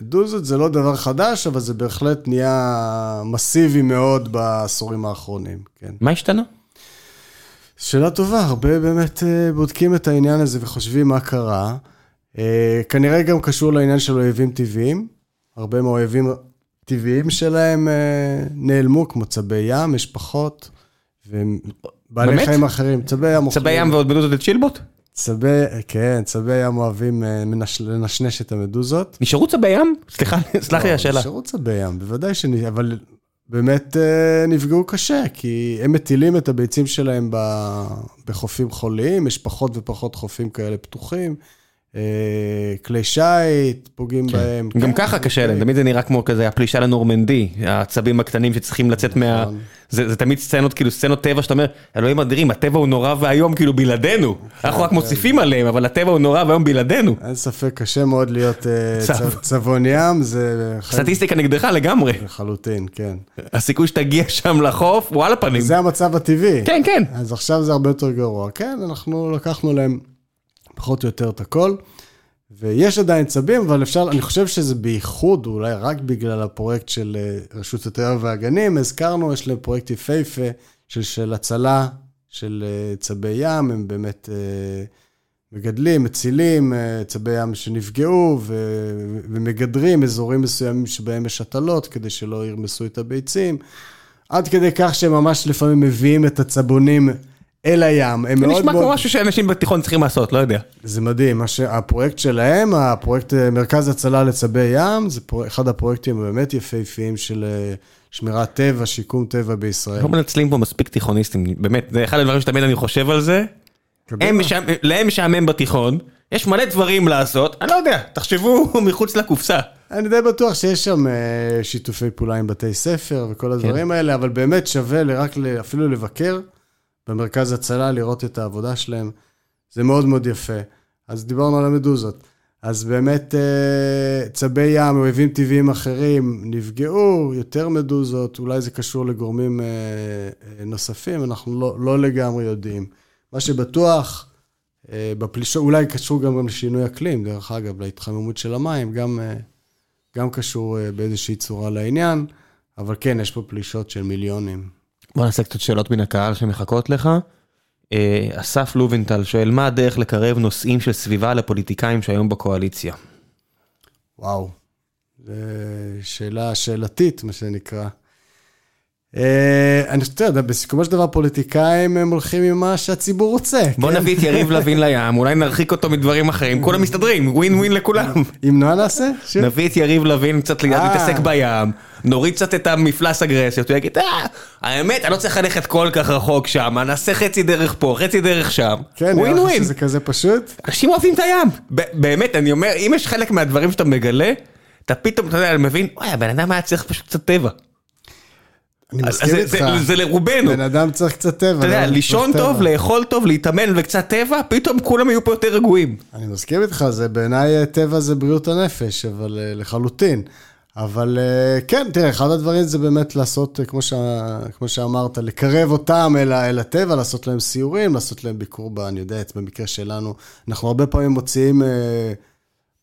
מדוזות זה לא דבר חדש, אבל זה בהחלט נהיה מסיבי מאוד בעשורים האחרונים, כן. מה השתנה? שאלה טובה, הרבה באמת אה, בודקים את העניין הזה וחושבים מה קרה. אה, כנראה גם קשור לעניין של אויבים טבעיים. הרבה מהאויבים הטבעיים שלהם אה, נעלמו, כמו צבי ים, יש פחות, ובעלי חיים אחרים. צבי ים צבי ים ועוד מדוזות את צ'ילבוט? צבי, כן, צבי ים אוהבים אה, לנשנש את המדוזות. נשארו צבי ים? סליחה, סלח לי לא, השאלה. נשארו צבי ים, בוודאי ש... אבל באמת נפגעו קשה, כי הם מטילים את הביצים שלהם בחופים חוליים, יש פחות ופחות חופים כאלה פתוחים. אה, כלי שיט, פוגעים כן. בהם. גם כן, ככה קשה להם, תמיד זה נראה כמו כזה הפלישה לנורמנדי, העצבים הקטנים שצריכים לצאת מה... נכון. זה, זה תמיד סצנות, כאילו סצנות טבע שאתה אומר, אלוהים אדירים, הטבע הוא נורא ואיום כאילו בלעדינו. כן, אנחנו רק כן. מוסיפים עליהם, אבל הטבע הוא נורא ואיום בלעדינו. אין ספק, קשה מאוד להיות אה, <laughs> צבון ים, זה... סטטיסטיקה נגדך לגמרי. לחלוטין, כן. הסיכוי שתגיע שם לחוף, וואלה פנים. זה המצב הטבעי. כן, כן. אז עכשיו זה הרבה יותר גרוע. כן, אנחנו לקחנו להם... פחות או יותר את הכל. ויש עדיין צבים, אבל אפשר, אני חושב שזה בייחוד, אולי רק בגלל הפרויקט של אה, רשות הטבע והגנים, הזכרנו, יש להם פרויקט יפהפה של, של הצלה של אה, צבי ים, הם באמת אה, מגדלים, מצילים צבי ים שנפגעו ו, ומגדרים אזורים מסוימים שבהם יש הטלות, כדי שלא ירמסו את הביצים, עד כדי כך שהם ממש לפעמים מביאים את הצבונים. אל הים, הם מאוד מאוד... זה נשמע כמו משהו שאנשים בתיכון צריכים לעשות, לא יודע. זה מדהים, הפרויקט שלהם, הפרויקט אה, מרכז הצלה לצבי ים, זה אחד הפרויקטים הבאמת יפהפיים של אה, שמירת טבע, שיקום טבע בישראל. לא מנצלים פה מספיק תיכוניסטים, באמת, זה אחד הדברים שתמיד אני חושב על זה. להם משעמם בתיכון, יש מלא דברים לעשות, אני לא יודע, תחשבו <laughs> מחוץ לקופסה. אני די בטוח שיש שם אה, שיתופי פעולה עם בתי ספר וכל הדברים כן. האלה, אבל באמת שווה רק אפילו לבקר. במרכז הצלה, לראות את העבודה שלהם. זה מאוד מאוד יפה. אז דיברנו על המדוזות. אז באמת אה, צבי ים, אויבים טבעיים אחרים, נפגעו, יותר מדוזות, אולי זה קשור לגורמים אה, אה, נוספים, אנחנו לא, לא לגמרי יודעים. מה שבטוח, בפלישות, אולי קשור גם לשינוי אקלים, דרך אגב, להתחממות של המים, גם, גם קשור באיזושהי צורה לעניין, אבל כן, יש פה פלישות של מיליונים. בוא נעשה קצת שאלות מן הקהל שמחכות לך. אה, אסף לובנטל שואל, מה הדרך לקרב נושאים של סביבה לפוליטיקאים שהיום בקואליציה? וואו, זו שאלה שאלתית, מה שנקרא. אה, אני חושב, בסיכומו של דבר פוליטיקאים הם הולכים עם מה שהציבור רוצה. בוא כן? נביא את יריב לוין לים, אולי נרחיק אותו מדברים אחרים, כולם מסתדרים, ווין ווין לכולם. אם מה נעשה? נביא את יריב לוין קצת אה. להתעסק בים, נוריד קצת את המפלס אגרסיות, הוא יגיד, אה, האמת, אני לא צריך ללכת כל כך רחוק שם, נעשה חצי דרך פה, חצי דרך שם. כן, ווין ווין. שזה כזה פשוט? אנשים אוהבים את הים. באמת, אני אומר, אם יש חלק מהדברים שאתה מגלה, אתה פתאום, אתה יודע, מבין, וואי, הבן אדם היה צריך פשוט קצת טבע. אני מסכים איתך. זה- זה לרובנו. בן אדם צריך קצת טבע. אתה יודע? לישון טוב. לאכול טוב, להתאמן וקצת טבע, פתאום כולם יהיו פה יותר רגועים. אני מסכים איתך, זה בעיניי אה, טבע זה בריאות הנפש, אבל אה, לחלוטין. אבל אה, כן, תראה, אחד הדברים זה באמת לעשות, כמו, ש... כמו שאמרת, לקרב אותם אל, ה- אל הטבע, לעשות להם סיורים, לעשות להם ביקור, ב, אני יודע, במקרה שלנו, אנחנו הרבה פעמים מוציאים אה,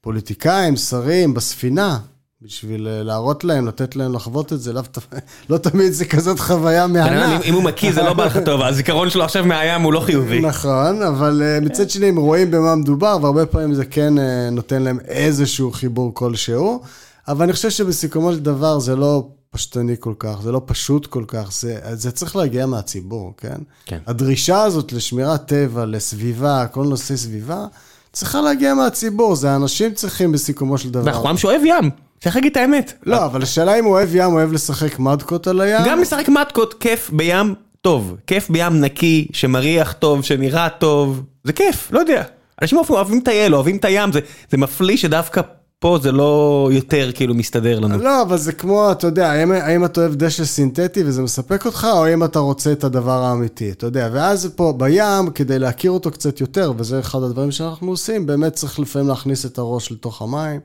פוליטיקאים, שרים, בספינה, בשביל אה, להראות להם, לתת להם לחוות את זה, לא, <laughs> לא תמיד זה כזאת חוויה מהנה. אם- אם הוא מקיא זה לא בא לך טוב, הזיכרון שלו עכשיו מהים הוא לא חיובי. נכון, אבל אה, מצד שני הם רואים במה מדובר, והרבה פעמים זה כן אה, נותן להם איזשהו חיבור כלשהו. אבל אני חושב שבסיכומו של דבר זה לא פשטני כל כך, זה לא פשוט כל כך, זה, זה צריך להגיע מהציבור, כן? כן. הדרישה הזאת לשמירת טבע, לסביבה, כל נושא סביבה, צריכה להגיע מהציבור, זה האנשים צריכים בסיכומו של דבר. ואנחנו עם שאוהב ים, צריך להגיד את האמת. לא, אבל השאלה אם הוא אוהב ים, אוהב לשחק מדקות על הים. גם לשחק מתקות, כיף בים טוב. כיף בים נקי, שמריח טוב, שנראה טוב, זה כיף, לא יודע. אנשים אוהבים- לטייל, אוהבים את הים, זה- זה מפליא שדווקא פה זה לא יותר כאילו מסתדר לנו. לא, אבל זה כמו, אתה יודע, האם, האם אתה אוהב דשא סינתטי וזה מספק אותך, או האם אתה רוצה את הדבר האמיתי, אתה יודע. ואז פה בים, כדי להכיר אותו קצת יותר, וזה אחד הדברים שאנחנו עושים, באמת צריך לפעמים להכניס את הראש לתוך המים,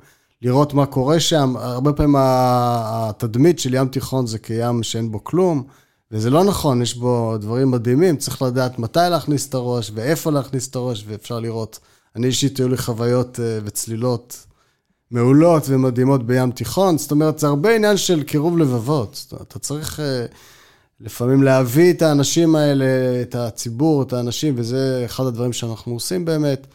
לראות מה קורה שם. הרבה פעמים התדמית של ים תיכון זה כים שאין בו כלום, וזה לא נכון, יש בו דברים מדהימים, צריך לדעת מתי להכניס את הראש, ואיפה להכניס את הראש, ואפשר לראות. אני אישית, היו לי חוויות אה, וצלילות. מעולות ומדהימות בים תיכון, זאת אומרת, זה הרבה עניין של קירוב לבבות. אומרת, אתה צריך אה, לפעמים להביא את האנשים האלה, את הציבור, את האנשים, וזה אחד הדברים שאנחנו עושים באמת,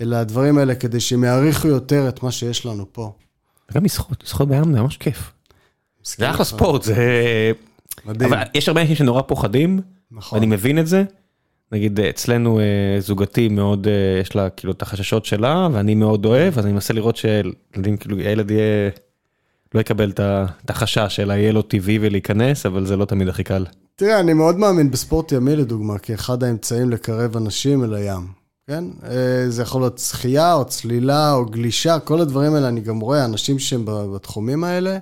אלה הדברים האלה כדי שהם יעריכו יותר את מה שיש לנו פה. גם לשחות, לשחות בים זה ממש כיף. זה אחלה ספורט, זה... מדהים. אבל יש הרבה אנשים שנורא פוחדים, נכון. ואני מבין את זה. נגיד אצלנו אה, זוגתי מאוד, אה, יש לה כאילו את החששות שלה, ואני מאוד אוהב, אז אני מנסה לראות שילדים, כאילו הילד יהיה, לא יקבל את החשש, אלא יהיה לו טבעי ולהיכנס, אבל זה לא תמיד הכי קל. תראה, אני מאוד מאמין בספורט ימי, לדוגמה, כאחד האמצעים לקרב אנשים אל הים, כן? אה, זה יכול להיות שחייה, או צלילה, או גלישה, כל הדברים האלה, אני גם רואה אנשים שהם בתחומים האלה,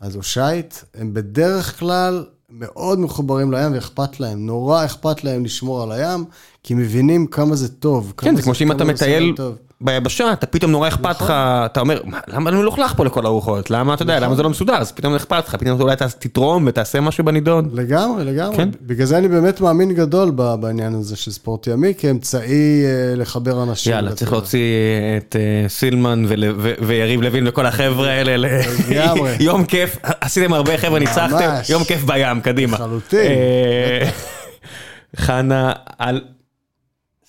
אז או שייט, הם בדרך כלל מאוד מחוברים לים ואכפת להם, נורא אכפת להם לשמור על הים, כי מבינים כמה זה טוב. כן, זה כמו שאם אתה מטייל. ביבשה, אתה פתאום נורא אכפת לך, אתה אומר, "מה, למה אני מלוכלך פה לכל הרוחות? למה, אתה יודע, למה זה לא מסודר? אז פתאום אכפת לך, פתאום אולי תתרום ותעשה משהו בנידון. לגמרי, לגמרי. כן. בגלל זה אני באמת מאמין גדול בעניין הזה של ספורט ימי, כאמצעי אה, לחבר אנשים. יאללה, צריך. להוציא את אה, סילמן ויריב לוין וכל החבר'ה האלה לגמרי. <laughs> יום כיף, עשיתם הרבה חבר'ה, ניצחתם. יום כיף בים, קדימה. לחלוטין. אה, <laughs> חנה, על...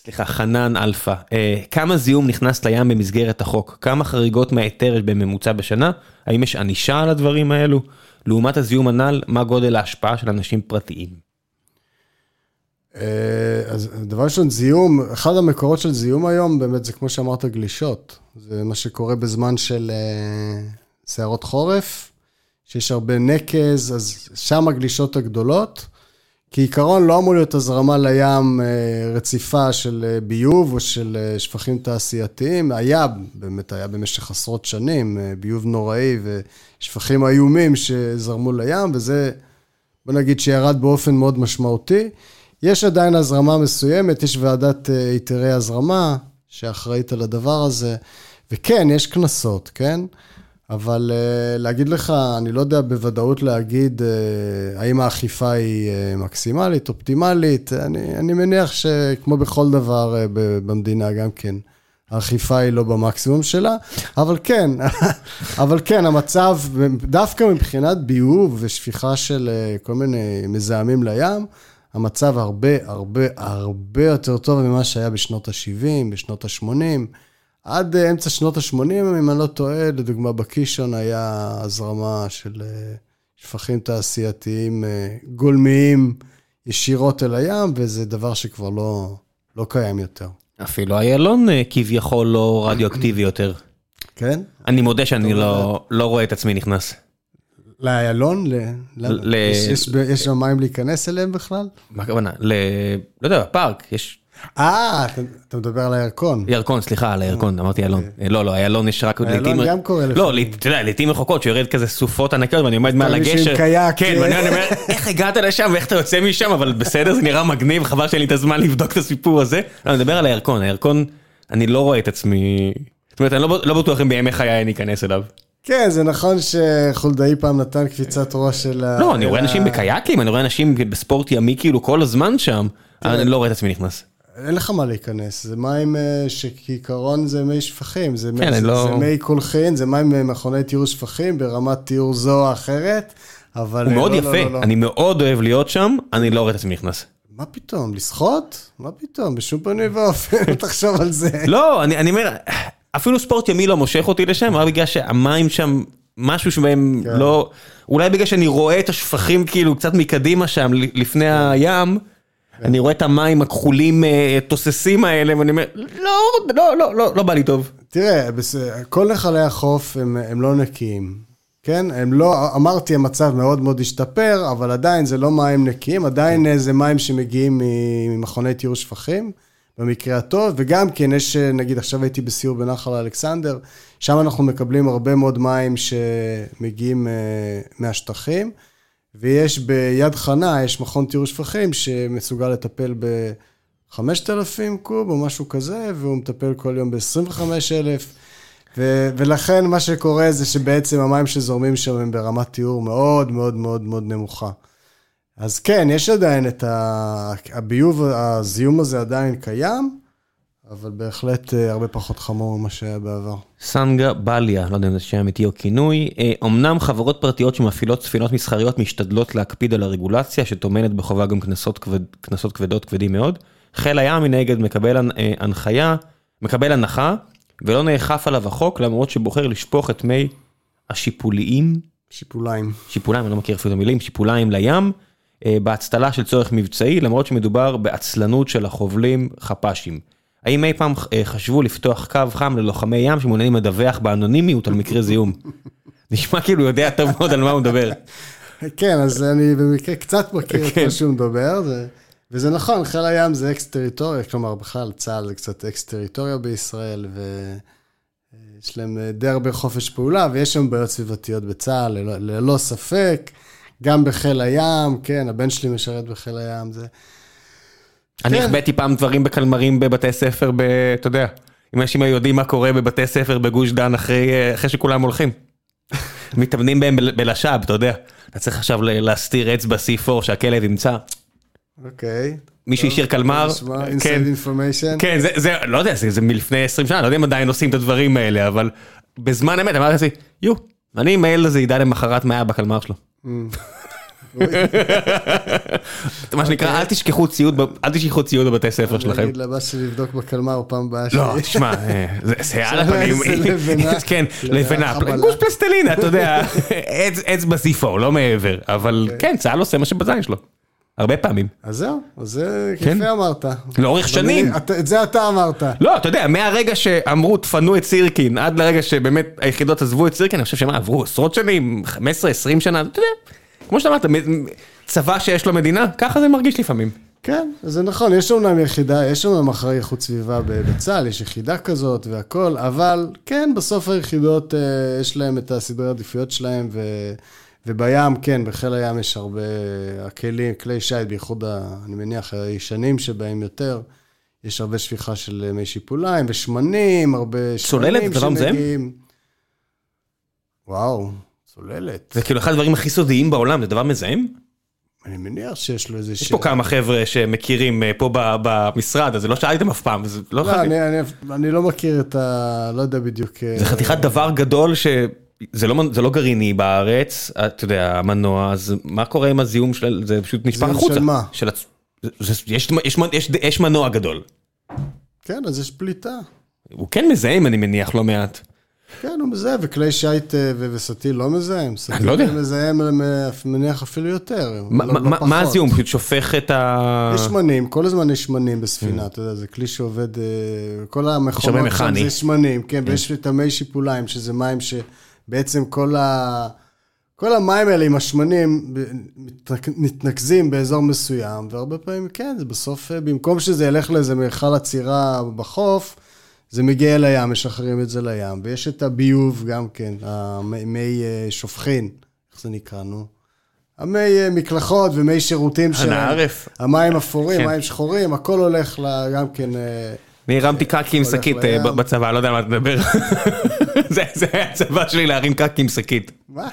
סליחה, חנן אלפא, אה, כמה זיהום נכנס לים במסגרת החוק? כמה חריגות מההיתר בממוצע בשנה? האם יש ענישה על הדברים האלו? לעומת הזיהום הנ"ל, מה גודל ההשפעה של אנשים פרטיים? אה, אז דבר ראשון, זיהום, אחד המקורות של זיהום היום, באמת, זה כמו שאמרת, גלישות. זה מה שקורה בזמן של אה, סערות חורף, שיש הרבה נקז, אז שם הגלישות הגדולות. כעיקרון לא אמור להיות הזרמה לים אה, רציפה של אה, ביוב או של אה, שפכים תעשייתיים. היה, באמת היה במשך עשרות שנים, ביוב נוראי ושפכים איומים שזרמו לים, וזה, בוא נגיד שירד באופן מאוד משמעותי. יש עדיין הזרמה מסוימת, יש ועדת היתרי הזרמה שאחראית על הדבר הזה, וכן, יש קנסות, כן? אבל uh, להגיד לך, אני לא יודע בוודאות להגיד uh, האם האכיפה היא uh, מקסימלית, אופטימלית, אני, אני מניח שכמו בכל דבר במדינה גם כן, האכיפה היא לא במקסימום שלה, אבל כן, <laughs> אבל כן, המצב, דווקא מבחינת ביוב ושפיכה של כל מיני מזהמים לים, המצב הרבה הרבה הרבה יותר טוב ממה שהיה בשנות ה-70, בשנות ה-80. עד אמצע שנות ה-80, אם אני לא טועה, לדוגמה בקישון היה הזרמה של, שפכים תעשייתיים אה, גולמיים ישירות אל הים, וזה דבר שכבר לא, לא קיים יותר. אפילו איילון אה, כביכול לא רדיואקטיבי יותר. כן? אני מודה שאני לא לא רואה את עצמי נכנס. לאיילון? ל... ל- יש, יש, יש שם מים להיכנס אליהם בכלל? מה הכוונה? ל... לא יודע, בפארק, יש אה, אתה, מדבר על הירקון. ירקון, סליחה, על הירקון, אמרתי איילון. אה, לא, לא, איילון יש רק איילון לעיתים... גם קורה לא, לפעמים. לעית- אתה יודע, לעיתים רחוקות, שיורד כזה סופות ענקיות ואני עומד מעל הגשר. כן, אה. ואני אני אומר, איך הגעת לשם ואיך אתה יוצא משם, אבל בסדר, זה נראה מגניב, חבל שאין לי את הזמן לבדוק את הסיפור הזה. לא, אני מדבר על הירקון, הירקון, אני לא רואה את עצמי... זאת אומרת, אני לא לא בטוח אם בימי חיי אני אכנס אליו. כן, זה נכון שחולדאי פעם נתן קפיצת ראש של ה... לא, אני רואה אנשים בקייקים, אני רואה אנשים בספורט ימי כאילו כל הזמן שם, אני לא רואה את עצמי נכנס. אין לך מה להיכנס, זה מים אה, שכעיקרון זה מי שפכים, זה, כן, מי, זה, לא- זה מי קולחין, זה מים ממכוני טיהור שפכים ברמת טיהור זו או אחרת, אבל... הוא אה, מאוד לא, יפה, לא, לא, לא. אני מאוד אוהב להיות שם, אני לא רואה את עצמי נכנס. מה פתאום, לשחות? מה פתאום, בשום פנים ואופן, לא <laughs> תחשוב על זה. לא, אני אומר, אפילו ספורט ימי לא מושך אותי לשם, רק בגלל שהמים שם, משהו שבהם כן. לא... אולי בגלל שאני רואה את השפכים כאילו קצת מקדימה שם, לפני הים, אני רואה את המים הכחולים אה, תוססים האלה, ואני אומר, לא, לא, לא, לא, לא בא לי טוב. תראה. כל נחלי החוף הם, הם לא נקיים, כן? הם לא, אמרתי, המצב מאוד מאוד השתפר, אבל עדיין זה לא מים נקיים, עדיין אה, זה מים שמגיעים ממכוני טיהור שפכים, במקרה הטוב, וגם כן, יש, נגיד, עכשיו הייתי בסיור בנחל אלכסנדר, שם אנחנו מקבלים הרבה מאוד מים שמגיעים אה, מהשטחים, ויש ביד חנה, יש מכון טיהור שפכים שמסוגל לטפל ב... 5,000 קוב או משהו כזה, והוא מטפל כל יום ב-25,000. ו- ולכן מה שקורה זה שבעצם המים שזורמים שם הם ברמת טיהור מאוד מאוד מאוד מאוד נמוכה. אז כן, יש עדיין את ה- הביוב, הזיהום הזה עדיין קיים, אבל בהחלט אה, הרבה פחות חמור ממה שהיה בעבר. סנגה בליה, לא יודע אם זה שם אמיתי או כינוי, אה, אמנם חברות פרטיות שמפעילות ספינות מסחריות משתדלות להקפיד על הרגולציה שטומנת בחובה גם קנסות, כבד, כבדות כבדים מאוד, חיל הים מנגד מקבל אה, הנחיה, מקבל הנחה ולא נאכף עליו החוק למרות שבוחר לשפוך את מי השיפוליים, שיפוליים. שיפוליים, אני לא מכיר אפילו את המילים, שיפוליים לים, בהצטלה של צורך מבצעי למרות שמדובר בעצלנות של החובלים חפ"שים. האם אי פעם אה, חשבו לפתוח קו חם ללוחמי ים שמעוניינים לדווח באנונימיות על מקרה זיהום? <laughs> נשמע כאילו הוא יודע טוב מאוד על מה הוא מדבר. כן, אז אני במקרה קצת מכיר את כן. מה שהוא מדבר, זה- וזה נכון, חיל הים זה אקס טריטוריה, כלומר בכלל צה"ל זה קצת אקס טריטוריה בישראל, ויש להם אה, די הרבה חופש פעולה, ויש שם בעיות סביבתיות בצה"ל, ללא, ללא ספק, גם בחיל הים, כן, הבן שלי משרת בחיל הים, זה... אני כן. החבאתי פעם דברים בקלמרים בבתי ספר, אתה יודע, אם אנשים היו יודעים מה קורה בבתי ספר בגוש דן אחרי שכולם הולכים. <laughs> מתאמנים בהם בל- בלש"ב, אתה יודע. אתה צריך עכשיו להסתיר אצבע C4 שהכלב ימצא. אוקיי. מישהו השאיר קלמר, כן. כן, זה, לא יודע, זה, זה מלפני 20 שנה, לא יודע אם עדיין עושים את הדברים האלה, אבל בזמן אמת אמרתי לעצמי, יו, אני עם הילד הזה ידע למחרת מה היה בקלמר שלו. <laughs> מה שנקרא, אל תשכחו ציוד, אל תשכחו ציוד בבתי ספר אני שלכם. אגיד לבא שלי לבדוק בקלמר פעם הבאה. לא, תשמע, אה, זה- על הפנים. <laughs> <laughs> כן, לבנה. גוש פלסטלינה, אתה יודע, עץ- סיפור, לא מעבר, אבל כן, צה"ל עושה מה שבזין שלו, הרבה פעמים. אז זהו, אז זה כן. יפה אמרת. לאורך שנים. אני- את זה אתה אמרת. לא, אתה יודע, מהרגע שאמרו תפנו את סירקין, עד לרגע שבאמת היחידות עזבו את סירקין, אני חושב שמה, עברו עשרות שנים, 15-20 שנה, אתה יודע, כמו שאתה אמרת, מ- צבא שיש לו מדינה, ככה זה מרגיש לפעמים. כן, זה נכון, יש אומנם יחידה, יש אומנם אחראי איכות סביבה בצה"ל, יש יחידה כזאת והכל, אבל כן, בסוף היחידות, אה, יש להם את הסדרי העדיפויות שלהם, ו... ובים, כן, בחיל הים יש הרבה, הכלים, כלי שיט, בייחוד, אני מניח, הישנים שבהם יותר, יש הרבה שפיכה של מי שיפוליים ושמנים, הרבה צוללת שמנים זה דבר מזהם? שמגיעים. וואו, צוללת. זה כאילו אחד הדברים הכי סודיים בעולם, זה דבר מזהם? אני מניח שיש לו איזה... יש פה כמה חבר'ה שמכירים אה, פה במשרד, אז לא שאלתם אף פעם, אז לא לא, חייבים. אני, אני, אני לא מכיר את ה... לא יודע בדיוק... זה חתיכת דבר גדול שזה לא, זה לא גרעיני בארץ, אתה יודע, המנוע, אז מה קורה עם הזיהום של זה פשוט נשפך זיהום החוצה. של מה? של. זה, זה, יש, יש, יש, יש מנוע גדול. כן, אז יש פליטה. הוא כן מזהם אני מניח לא מעט. כן, הוא מזהה, וכלי שיט אה, וסטיל לא מזהם. אני לא יודע. מזהם, אה, מניח אפילו יותר. מה- לא- לא. הזיהום? פשוט שופך את ה... יש שמנים, כל הזמן יש שמנים. בספינה, אתה יודע, זה כלי שעובד, אה, כל המכונות שם. זה שמנים, כן, ויש את המי שיפוליים, שזה מים שבעצם כל ה... כל המים האלה עם השמנים מתנקזים באזור מסוים, והרבה פעמים, כן, זה בסוף, במקום שזה ילך לאיזה מיכל עצירה בחוף, זה מגיע אל הים, משחררים את זה לים. ויש את הביוב גם כן, המי מי, אה, שופכין, איך זה נקרא, נו? המי אה, מקלחות ומי שירותים שלהם. הנערף. המים אפורים, כן. מים שחורים, הכל הולך גם כן... אני הרמתי קקי עם שקית אה, בצבא, לא יודע על מה אתה מדבר. <laughs> זה היה הצבא שלי להרים קקי עם שקית. מה?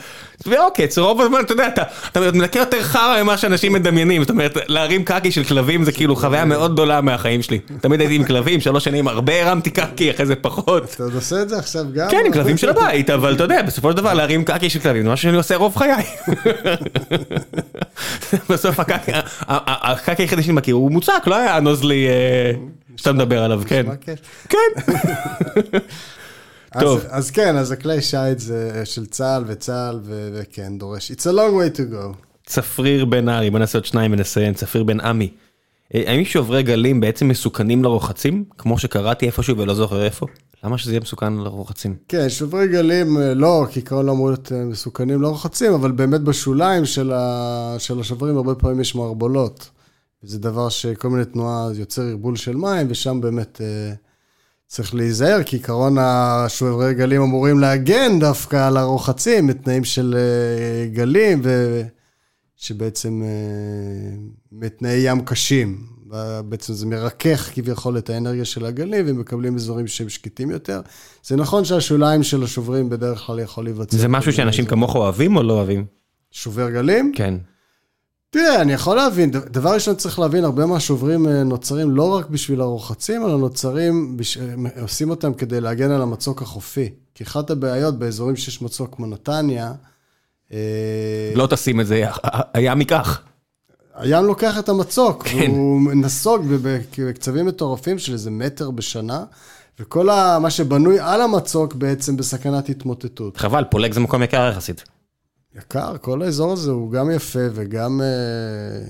ועוקץ, רוב הזמן, אתה יודע, אתה, מנקה יותר חרא ממה שאנשים מדמיינים, זאת אומרת, להרים קקי של כלבים זה כאילו חוויה מאוד גדולה מהחיים שלי. תמיד הייתי עם כלבים, שלוש שנים הרבה הרמתי קקי, אחרי זה פחות. אתה עוד עושה את זה עכשיו גם? כן, עם כלבים של הבית, אבל אתה יודע, בסופו של דבר להרים קקי של כלבים, זה מה שאני עושה רוב חיי. <laughs> בסוף הקקי, הקקי היחידי שאני מכיר הוא מוצק, לא היה הנוזלי אה, שאתה מדבר עליו, כן. כן. <laughs> טוב. אז כן, אז הכלי שיט זה של צה"ל וצה"ל, וכן, דורש. It's a long way to go. צפריר בן ארי, בוא נעשה עוד שניים ונסיים, צפריר בן עמי. אה, האם שוברי גלים בעצם מסוכנים לרוחצים? כמו שקראתי איפשהו ולא זוכר איפה? למה שזה יהיה מסוכן לרוחצים? כן, שוברי גלים, אה, לא, כעיקרון לא אמורים להיות אה, מסוכנים, לא רוחצים, אבל באמת בשוליים של, ה... של השוברים הרבה פעמים יש מערבולות. זה דבר שכל מיני תנועה יוצר ערבול של מים, ושם באמת אה, צריך להיזהר, כי עיקרון השוברי גלים אמורים להגן דווקא על הרוחצים, בתנאים של אה, גלים, ו... שבעצם אה, בתנאי ים קשים. בעצם זה מרכך כביכול את האנרגיה של הגלים, ומקבלים אזורים שהם שקטים יותר. זה נכון שהשוליים של השוברים בדרך כלל יכול להיווצר. זה משהו שאנשים כמוך אוהבים או לא אוהבים? שובר גלים? כן. תראה, אני יכול להבין, דבר ראשון צריך להבין, הרבה מהשוברים אה, נוצרים לא רק בשביל הרוחצים, אלא נוצרים, בש... אה, עושים אותם כדי להגן על המצוק החופי. כי אחת הבעיות באזורים שיש מצוק כמו נתניה, אה, לא תשים את זה, הים ייקח. הים לוקח את המצוק, כן. והוא נסוג בקצבים מטורפים של איזה מטר בשנה, וכל ה... מה שבנוי על המצוק בעצם בסכנת התמוטטות. חבל, פולג זה מקום יקר יחסית. יקר, כל האזור הזה הוא גם יפה וגם, אה,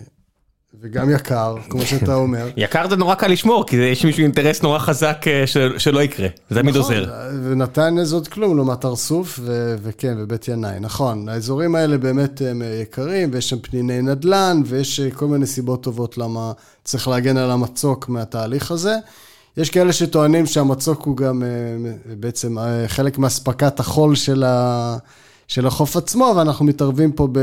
וגם יקר, כמו שאתה אומר. יקר זה נורא קל לשמור, כי יש מישהו אינטרס נורא חזק אה, של- שלא יקרה. זה תמיד נכון, עוזר. ונתניה עוד כלום לעומת הר סוף, ו- וכן, ובית ינאי, נכון. האזורים האלה באמת הם אה, יקרים, ויש שם פניני נדל"ן, ויש כל מיני סיבות טובות למה צריך להגן על המצוק מהתהליך הזה. יש כאלה שטוענים שהמצוק הוא גם בעצם חלק מאספקת החול של, ה... של החוף עצמו, ואנחנו מתערבים פה ב...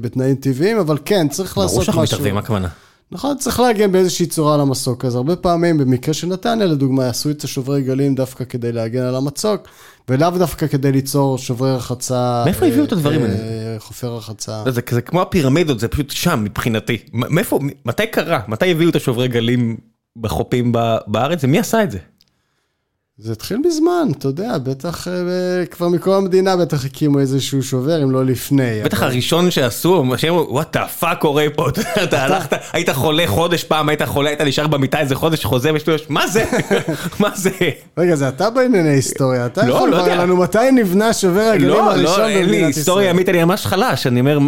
בתנאים טבעיים, אבל כן, צריך ברור לעשות שאנחנו משהו. מתערבים, מה הכוונה? נכון, צריך להגן באיזושהי צורה על המסוק. אז הרבה פעמים, במקרה של נתניה, לדוגמה, עשו את השוברי גלים דווקא כדי להגן על המצוק, ולאו דווקא כדי ליצור שוברי רחצה. מאיפה הביאו את הדברים אה, האלה? אה, חופי רחצה. זה זה כמו הפירמידות, זה פשוט שם מבחינתי. מאיפה, מתי קרה? מתי הביאו את השוברי גלים בחופים בארץ? ומי עשה את זה? זה התחיל מזמן, אתה יודע, בטח אה, כבר מקום המדינה בטח הקימו איזשהו שובר, אם לא לפני. בטח אבל- הראשון שעשו, שהם אמרו, what the fuck קורה פה, אתה הלכת, היית חולה חודש פעם, היית חולה, היית נשאר במיטה איזה חודש, חוזר ושטויות, מה זה? <laughs> מה זה? רגע, זה אתה בענייני היסטוריה, אתה לא, יכול לא יודע. לנו מתי נבנה שובר הגלים לא, הראשון לא, במדינת אין ישראל. לי היסטוריה ימית, אני ממש חלש, אני אומר,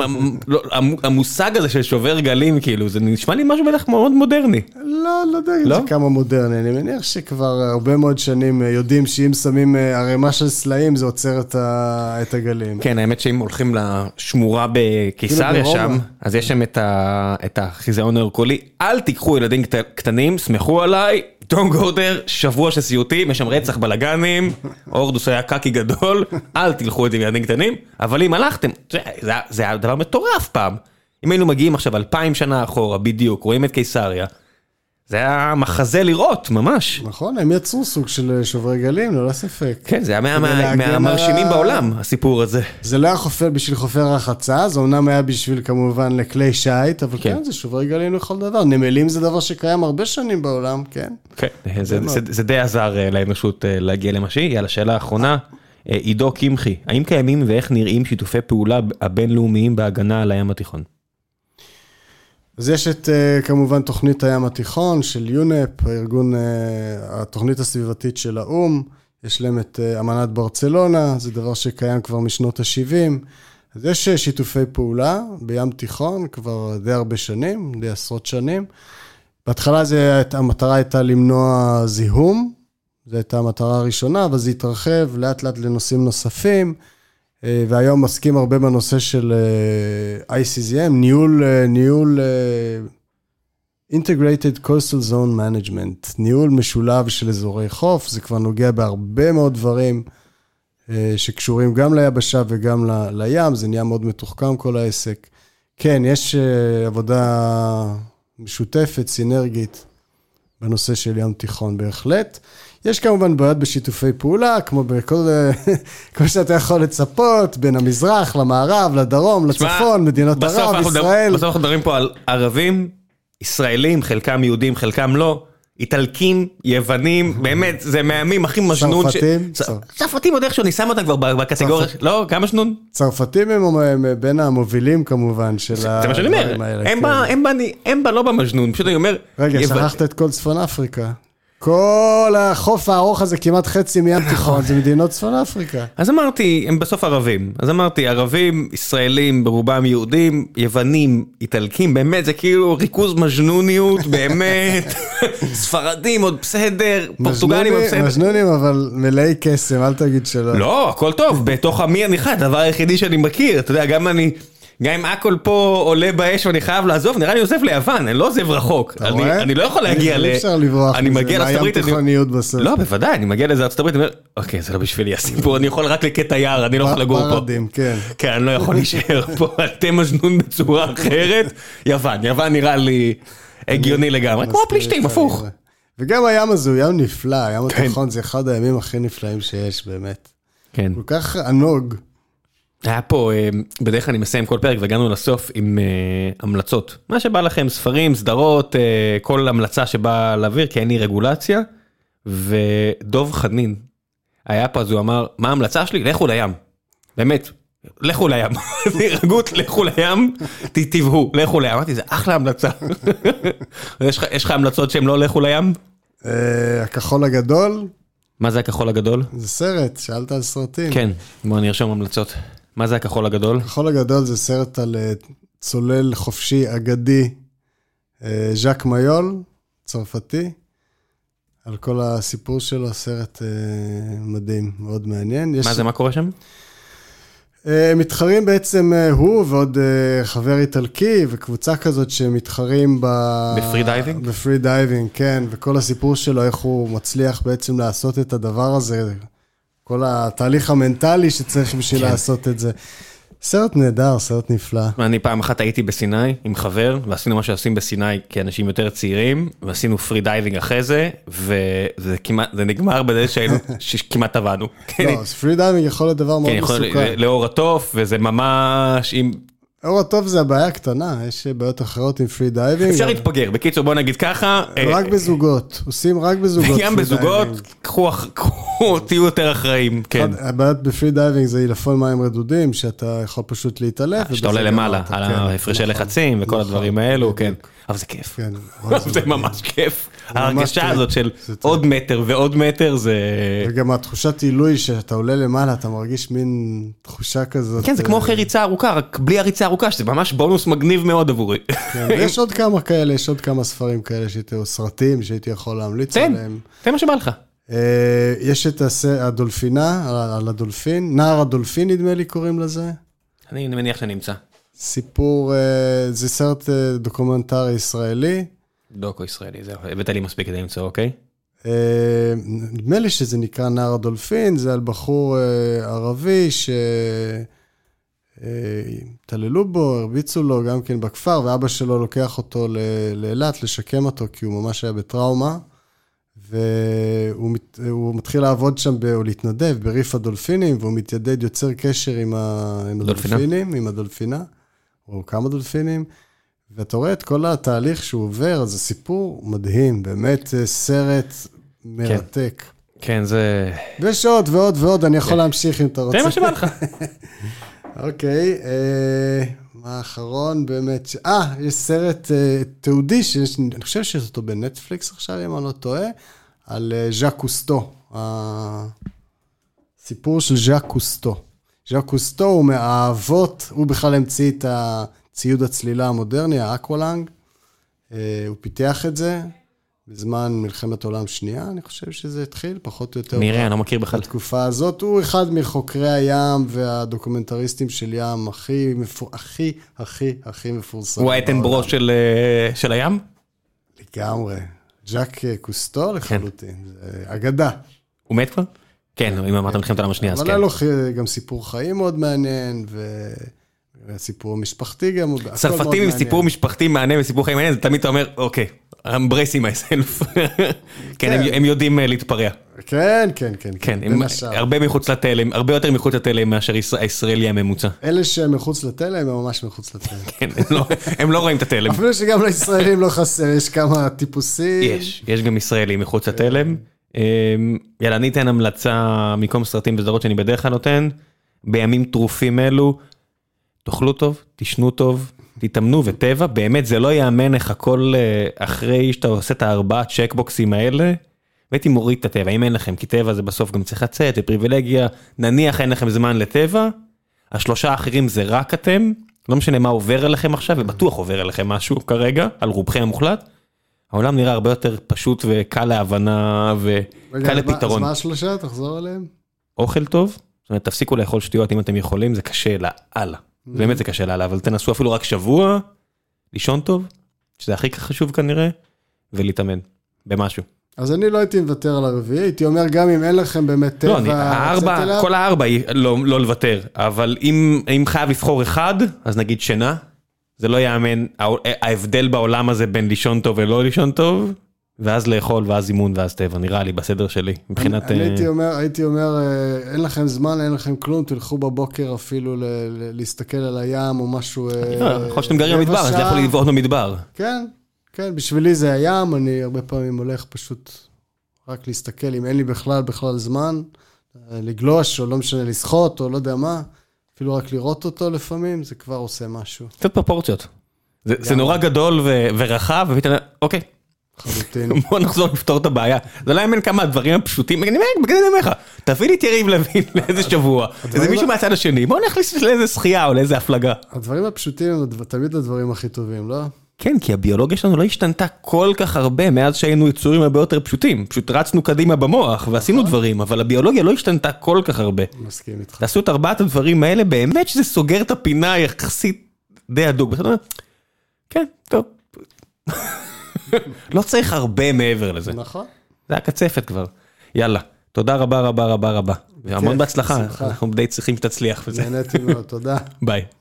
לא, המושג הזה של שובר גלים, כאילו, זה נשמע לי משהו בטח מאוד מודרני. לא, לא יודע לא? כמה מודרני, אני מניח שכבר הרבה מאוד שנים אה, יודעים שאם שמים אה, ערימה של סלעים זה עוצר את, ה... את הגלים. כן, האמת שאם הולכים לשמורה בקיסריה כאילו. שם, אז יש שם את ה- את החיזיון ההרקולי, אל תיקחו ילדים קט- קטנים, סמכו עליי, don't go there, שבוע של סיוטים, יש שם רצח בלאגנים, הורדוס היה קקי גדול, אל תלכו את זה עם ילדים קטנים, אבל אם הלכתם, זה- זה היה דבר מטורף פעם. אם היינו מגיעים עכשיו אלפיים שנה אחורה, בדיוק, רואים את קיסריה, זה היה מחזה לראות, ממש. נכון, הם יצרו סוג של אה, שוברי גלים, ללא ספק. כן, זה היה מה- מה- מהמרשימים בעולם, הסיפור הזה. זה לא היה חופר בשביל חופי רחצה, זה אמנם היה בשביל כמובן לכלי שיט, אבל כן. כן, זה שוברי גלים לכל דבר. נמלים זה דבר שקיים הרבה שנים בעולם, כן. כן, זה, זה, זה די עזר אה, לאנושות אה, להגיע למשהי. יאללה, שאלה אחרונה. עידו קמחי, האם קיימים ואיך נראים שיתופי פעולה הבינלאומיים בהגנה על הים התיכון? אז יש את אה, כמובן תוכנית הים התיכון של יונפ, הארגון, אה, התוכנית הסביבתית של האו"ם. יש להם את אה, אמנת ברצלונה, זה דבר שקיים כבר משנות ה-70. אז יש שיתופי פעולה בים תיכון כבר די הרבה שנים, די עשרות שנים. בהתחלה זה, המטרה הייתה למנוע זיהום, זו הייתה המטרה הראשונה, אבל זה התרחב לאט לאט לנושאים נוספים, והיום עוסקים הרבה בנושא של ICZM, ניהול, ניהול Integrated Coastal Zone Management, ניהול משולב של אזורי חוף, זה כבר נוגע בהרבה מאוד דברים אה, שקשורים גם ליבשה וגם ל, לים, זה נהיה מאוד מתוחכם כל העסק. כן, יש אה, עבודה משותפת, סינרגית, בנושא של ים תיכון בהחלט. יש כמובן בעיות בשיתופי פעולה, כמו בכל, <laughs> כמו שאתה יכול לצפות, בין המזרח למערב, לדרום, לצפון, מדינות ערב, ישראל. בסוף אנחנו מדברים פה על ערבים ישראלים, חלקם יהודים, חלקם לא, איטלקים, יוונים, באמת, זה מהימים הכי מז'נון. צרפתים? צרפתים עוד איכשהו, אני שם אותם כבר בקטגוריה, לא? כמה שנון? צרפתים הם בין המובילים כמובן של הדברים האלה. זה מה שאני אומר, הם לא במז'נון, פשוט אני אומר... רגע, שכחת את כל צפון אפריקה. כל החוף הארוך הזה, כמעט חצי מים תיכון, זה מדינות צפון אפריקה. אז אמרתי, הם בסוף ערבים. אז אמרתי, ערבים, ישראלים, ברובם יהודים, יוונים, איטלקים, באמת, זה כאילו ריכוז מז'נוניות, <laughs> באמת. <laughs> ספרדים עוד בסדר, פורטוגלים עוד בסדר. מז'נונים, אבל מלאי קסם, אל תגיד שלא. לא, הכל טוב, בתוך עמי אני חי, הדבר היחידי שאני מכיר, אתה יודע, גם אני... גם אם הכל פה עולה באש ואני חייב לעזוב, נראה לי עוזב ליוון, אני לא עוזב רחוק. אני לא יכול להגיע ל... אי אפשר לברוח אני לארצות הברית. תיכוניות בסוף. לא, בוודאי, אני מגיע לאיזה ארצות הברית, אני אומר, אוקיי, זה לא בשבילי הסיפור, אני יכול רק כתייר, אני לא יכול לגור פה. ברדים, כן. כן, אני לא יכול להישאר פה, <laughs> אתם מזנון בצורה אחרת. יוון, יוון נראה לי הגיוני לגמרי, כמו הפלישתים, הפוך. וגם הים הזה הוא ים נפלא, הים התיכון זה אחד הימים הכי נפלאים שיש, באמת. כן. כל כך ענוג. היה פה, אה, בדרך כלל אני מסיים כל פרק והגענו לסוף עם uh, המלצות. מה שבא לכם, ספרים, סדרות, uh, כל המלצה שבאה להעביר, כי אין לי רגולציה. ודוב חנין היה פה, אז הוא אמר, מה ההמלצה שלי? לכו לים. באמת, לכו לים. <laughs> רגות, לכו לים, תבהו, לכו לים. אמרתי, זה אחלה המלצה. <laughs> יש לך המלצות שהן לא לכו לים? הכחול הגדול. מה זה הכחול הגדול? זה סרט, שאלת על סרטים. כן, בוא נרשום המלצות. מה זה הכחול הגדול? הכחול הגדול זה סרט על אה, צולל חופשי אגדי, אה, ז'אק מיול, צרפתי. על כל הסיפור שלו, סרט אה, מדהים, מאוד מעניין. מה זה, מה קורה שם? מתחרים בעצם, הוא ועוד חבר איטלקי וקבוצה כזאת שמתחרים ב... ב free diving? ב free diving, כן, וכל הסיפור שלו, איך הוא מצליח בעצם לעשות את הדבר הזה. כל התהליך המנטלי שצריך בשביל כן. לעשות את זה. סרט נהדר, סרט נפלא. אני פעם אחת הייתי בסיני עם חבר, ועשינו מה שעושים בסיני כאנשים יותר צעירים, ועשינו free diving אחרי זה, וזה כמעט, זה נגמר בזה שכמעט <laughs> טבענו. לא, free diving יכול להיות דבר מאוד מסוכן. לעור התוף, וזה ממש, אם עור התוף זה הבעיה הקטנה, יש בעיות אחרות עם free diving. אפשר להתפגר, בקיצור בוא נגיד ככה. רק אה, בזוגות, עושים רק בזוגות. גם בזוגות, <laughs> קחו, תהיו יותר אחראיים, כן. הבעיות ב free diving זה עילפון מים רדודים, שאתה יכול פשוט להתעלף. שאתה עולה למעלה, על כן, ההפרשי נכון, לחצים וכל נכון, הדברים האלו, כן. אבל זה כיף. כן, <laughs> זה ממש כיף. ההרגשה הזאת של עוד מטר ועוד מטר זה... וגם התחושת עילוי שאתה עולה למעלה, אתה מרגיש מין תחושה כזאת. כן, זה כמו אחרי ריצה ארוכה, רק בלי הריצה ארוכה, שזה ממש בונוס מגניב מאוד עבורי. כן, <laughs> יש עוד כמה כאלה, יש עוד כמה ספרים כאלה שהייתי, או סרטים שהייתי יכול להמליץ עליהם. תן מה שבא לך. אה, יש את הדולפינה, על הדולפין, נער הדולפין נדמה לי קוראים לזה. אני מניח שנמצא. סיפור, אה, זה סרט אה, דוקומנטרי ישראלי. דוקו ישראלי, זהו, הבאת לי מספיק כדי למצוא, אוקיי? נדמה לי שזה נקרא נער הדולפין, זה על בחור ערבי ש... התעללו בו, הרביצו לו גם כן בכפר, ואבא שלו לוקח אותו לאילת לשקם אותו, כי הוא ממש היה בטראומה. והוא מת, מתחיל לעבוד שם, או להתנדב בריף הדולפינים, והוא מתיידד, יוצר קשר עם, ה, עם הדולפינים, עם הדולפינה, או כמה דולפינים, ואתה רואה את כל התהליך שהוא עובר, זה סיפור מדהים, באמת אה, סרט מרתק. כן, כן זה... ויש עוד ועוד ועוד, אני יכול כן. להמשיך אם אתה רוצה. זה מה שבא לך. <laughs> אוקיי, אה, מה האחרון באמת? אה, יש סרט אה, תיעודי, שיש, אני חושב שיש אותו בנטפליקס עכשיו, אם אני לא טועה, על אה, ז'אק קוסטו, הסיפור של ז'אק קוסטו. ז'אק קוסטו הוא מהאבות, הוא בכלל המציא את הציוד הצלילה המודרני, האקוולנג. אה, הוא פיתח את זה בזמן מלחמת העולם שנייה, אני חושב שזה התחיל, פחות או יותר. נראה, אני לא מכיר בכלל. בתקופה הזאת, הוא אחד מחוקרי הים והדוקומנטריסטים של ים הכי, הכי, הכי, הכי מפורסם. הוא האטנברו של, אה, של הים? לגמרי. ז'אק קוסטו לחלוטין, כן. זה אגדה. הוא מת כבר? כן, אם אמרת מלחמת העולם השנייה, אז כן. אבל היה לו גם סיפור חיים מאוד מעניין, וסיפור משפחתי גם. צרפתים עם סיפור משפחתי מעניין וסיפור חיים מעניין, זה תמיד אתה אומר, אוקיי, I'm bracing myself. <laughs> כן, הם יודעים להתפרע. כן, כן, כן. כן, הרבה מחוץ לתלם, הרבה יותר מחוץ לתלם מאשר הישראלי הממוצע. אלה שהם מחוץ לתלם, הם ממש מחוץ לתלם. <laughs> כן, הם לא רואים את התלם. אפילו שגם לישראלים לא חסר, יש כמה טיפוסים. יש, יש גם ישראלים מחוץ לתלם. יאללה, אני אתן המלצה מקום סרטים וסדרות שאני בדרך כלל נותן. בימים טרופים אלו, תאכלו טוב, תשנו טוב, תתאמנו וטבע, באמת זה לא יאמן איך הכל אחרי שאתה עושה את הארבעת צ'קבוקסים האלה. והייתי מוריד את הטבע, אם אין לכם, כי טבע זה בסוף גם צריך לצאת, זה פריבילגיה, נניח אין לכם זמן לטבע, השלושה האחרים זה רק אתם, לא משנה מה עובר אליכם עכשיו, ובטוח עובר אליכם משהו כרגע, על רובכם המוחלט. העולם נראה הרבה יותר פשוט וקל להבנה וקל לפתרון. אז מה השלושה? תחזור עליהם. אוכל טוב, זאת אומרת תפסיקו לאכול שטויות אם אתם יכולים, זה קשה לאללה. באמת זה קשה לאללה, אבל תנסו אפילו רק שבוע, לישון טוב, שזה הכי חשוב כנראה, ולהתאמן במשהו. אז אני לא הייתי מוותר על הרביעי, הייתי אומר גם אם אין לכם באמת טבע... לא, אני, הארבע, כל הארבע לא, לא לוותר, אבל אם, אם חייב לבחור אחד, אז נגיד שינה, זה לא יאמן, ההבדל בעולם הזה בין לישון טוב ולא לישון טוב, ואז לאכול, ואז אימון, ואז טבע, נראה לי, בסדר שלי, מבחינת... אני הייתי אומר, הייתי אומר, אין לכם זמן, אין לכם כלום, תלכו בבוקר אפילו להסתכל על הים או משהו... יכול שאתם גרים במדבר, אז לכו לבעוט במדבר. כן, כן, בשבילי זה הים, אני הרבה פעמים הולך פשוט רק להסתכל, אם אין לי בכלל, בכלל זמן, לגלוש, או לא משנה, לשחות, או לא יודע מה, אפילו רק לראות אותו לפעמים, זה כבר עושה משהו. קצת פרופורציות. זה, זה נורא גדול ו- ורחב, ופתאום, אוקיי. חלוטין. <laughs> בוא נחזור לפתור את הבעיה. זה לא יאמן כמה הדברים הפשוטים, אני אומר לך, תביא לי את יריב לוין <laughs> לאיזה <laughs> שבוע, איזה מישהו מהצד השני, בוא נכניס לאיזה שחייה או לאיזה הפלגה. הדברים הפשוטים הם תמיד הדברים הכי טובים, לא? כן, כי הביולוגיה שלנו לא השתנתה כל כך הרבה מאז שהיינו יצורים הרבה יותר פשוטים. פשוט רצנו קדימה במוח ועשינו דברים, אבל הביולוגיה לא השתנתה כל כך הרבה. מסכים איתך. תעשו את ארבעת הדברים האלה, באמת שזה סוגר את הפינה יחסית די הדוק. כן, טוב. <laughs> לא צריך הרבה מעבר לזה. נכון. זה הקצפת כבר. יאללה, תודה רבה רבה רבה רבה. והמון בהצלחה, אנחנו די צריכים שתצליח. נהניתי מאוד, תודה. <laughs> ביי.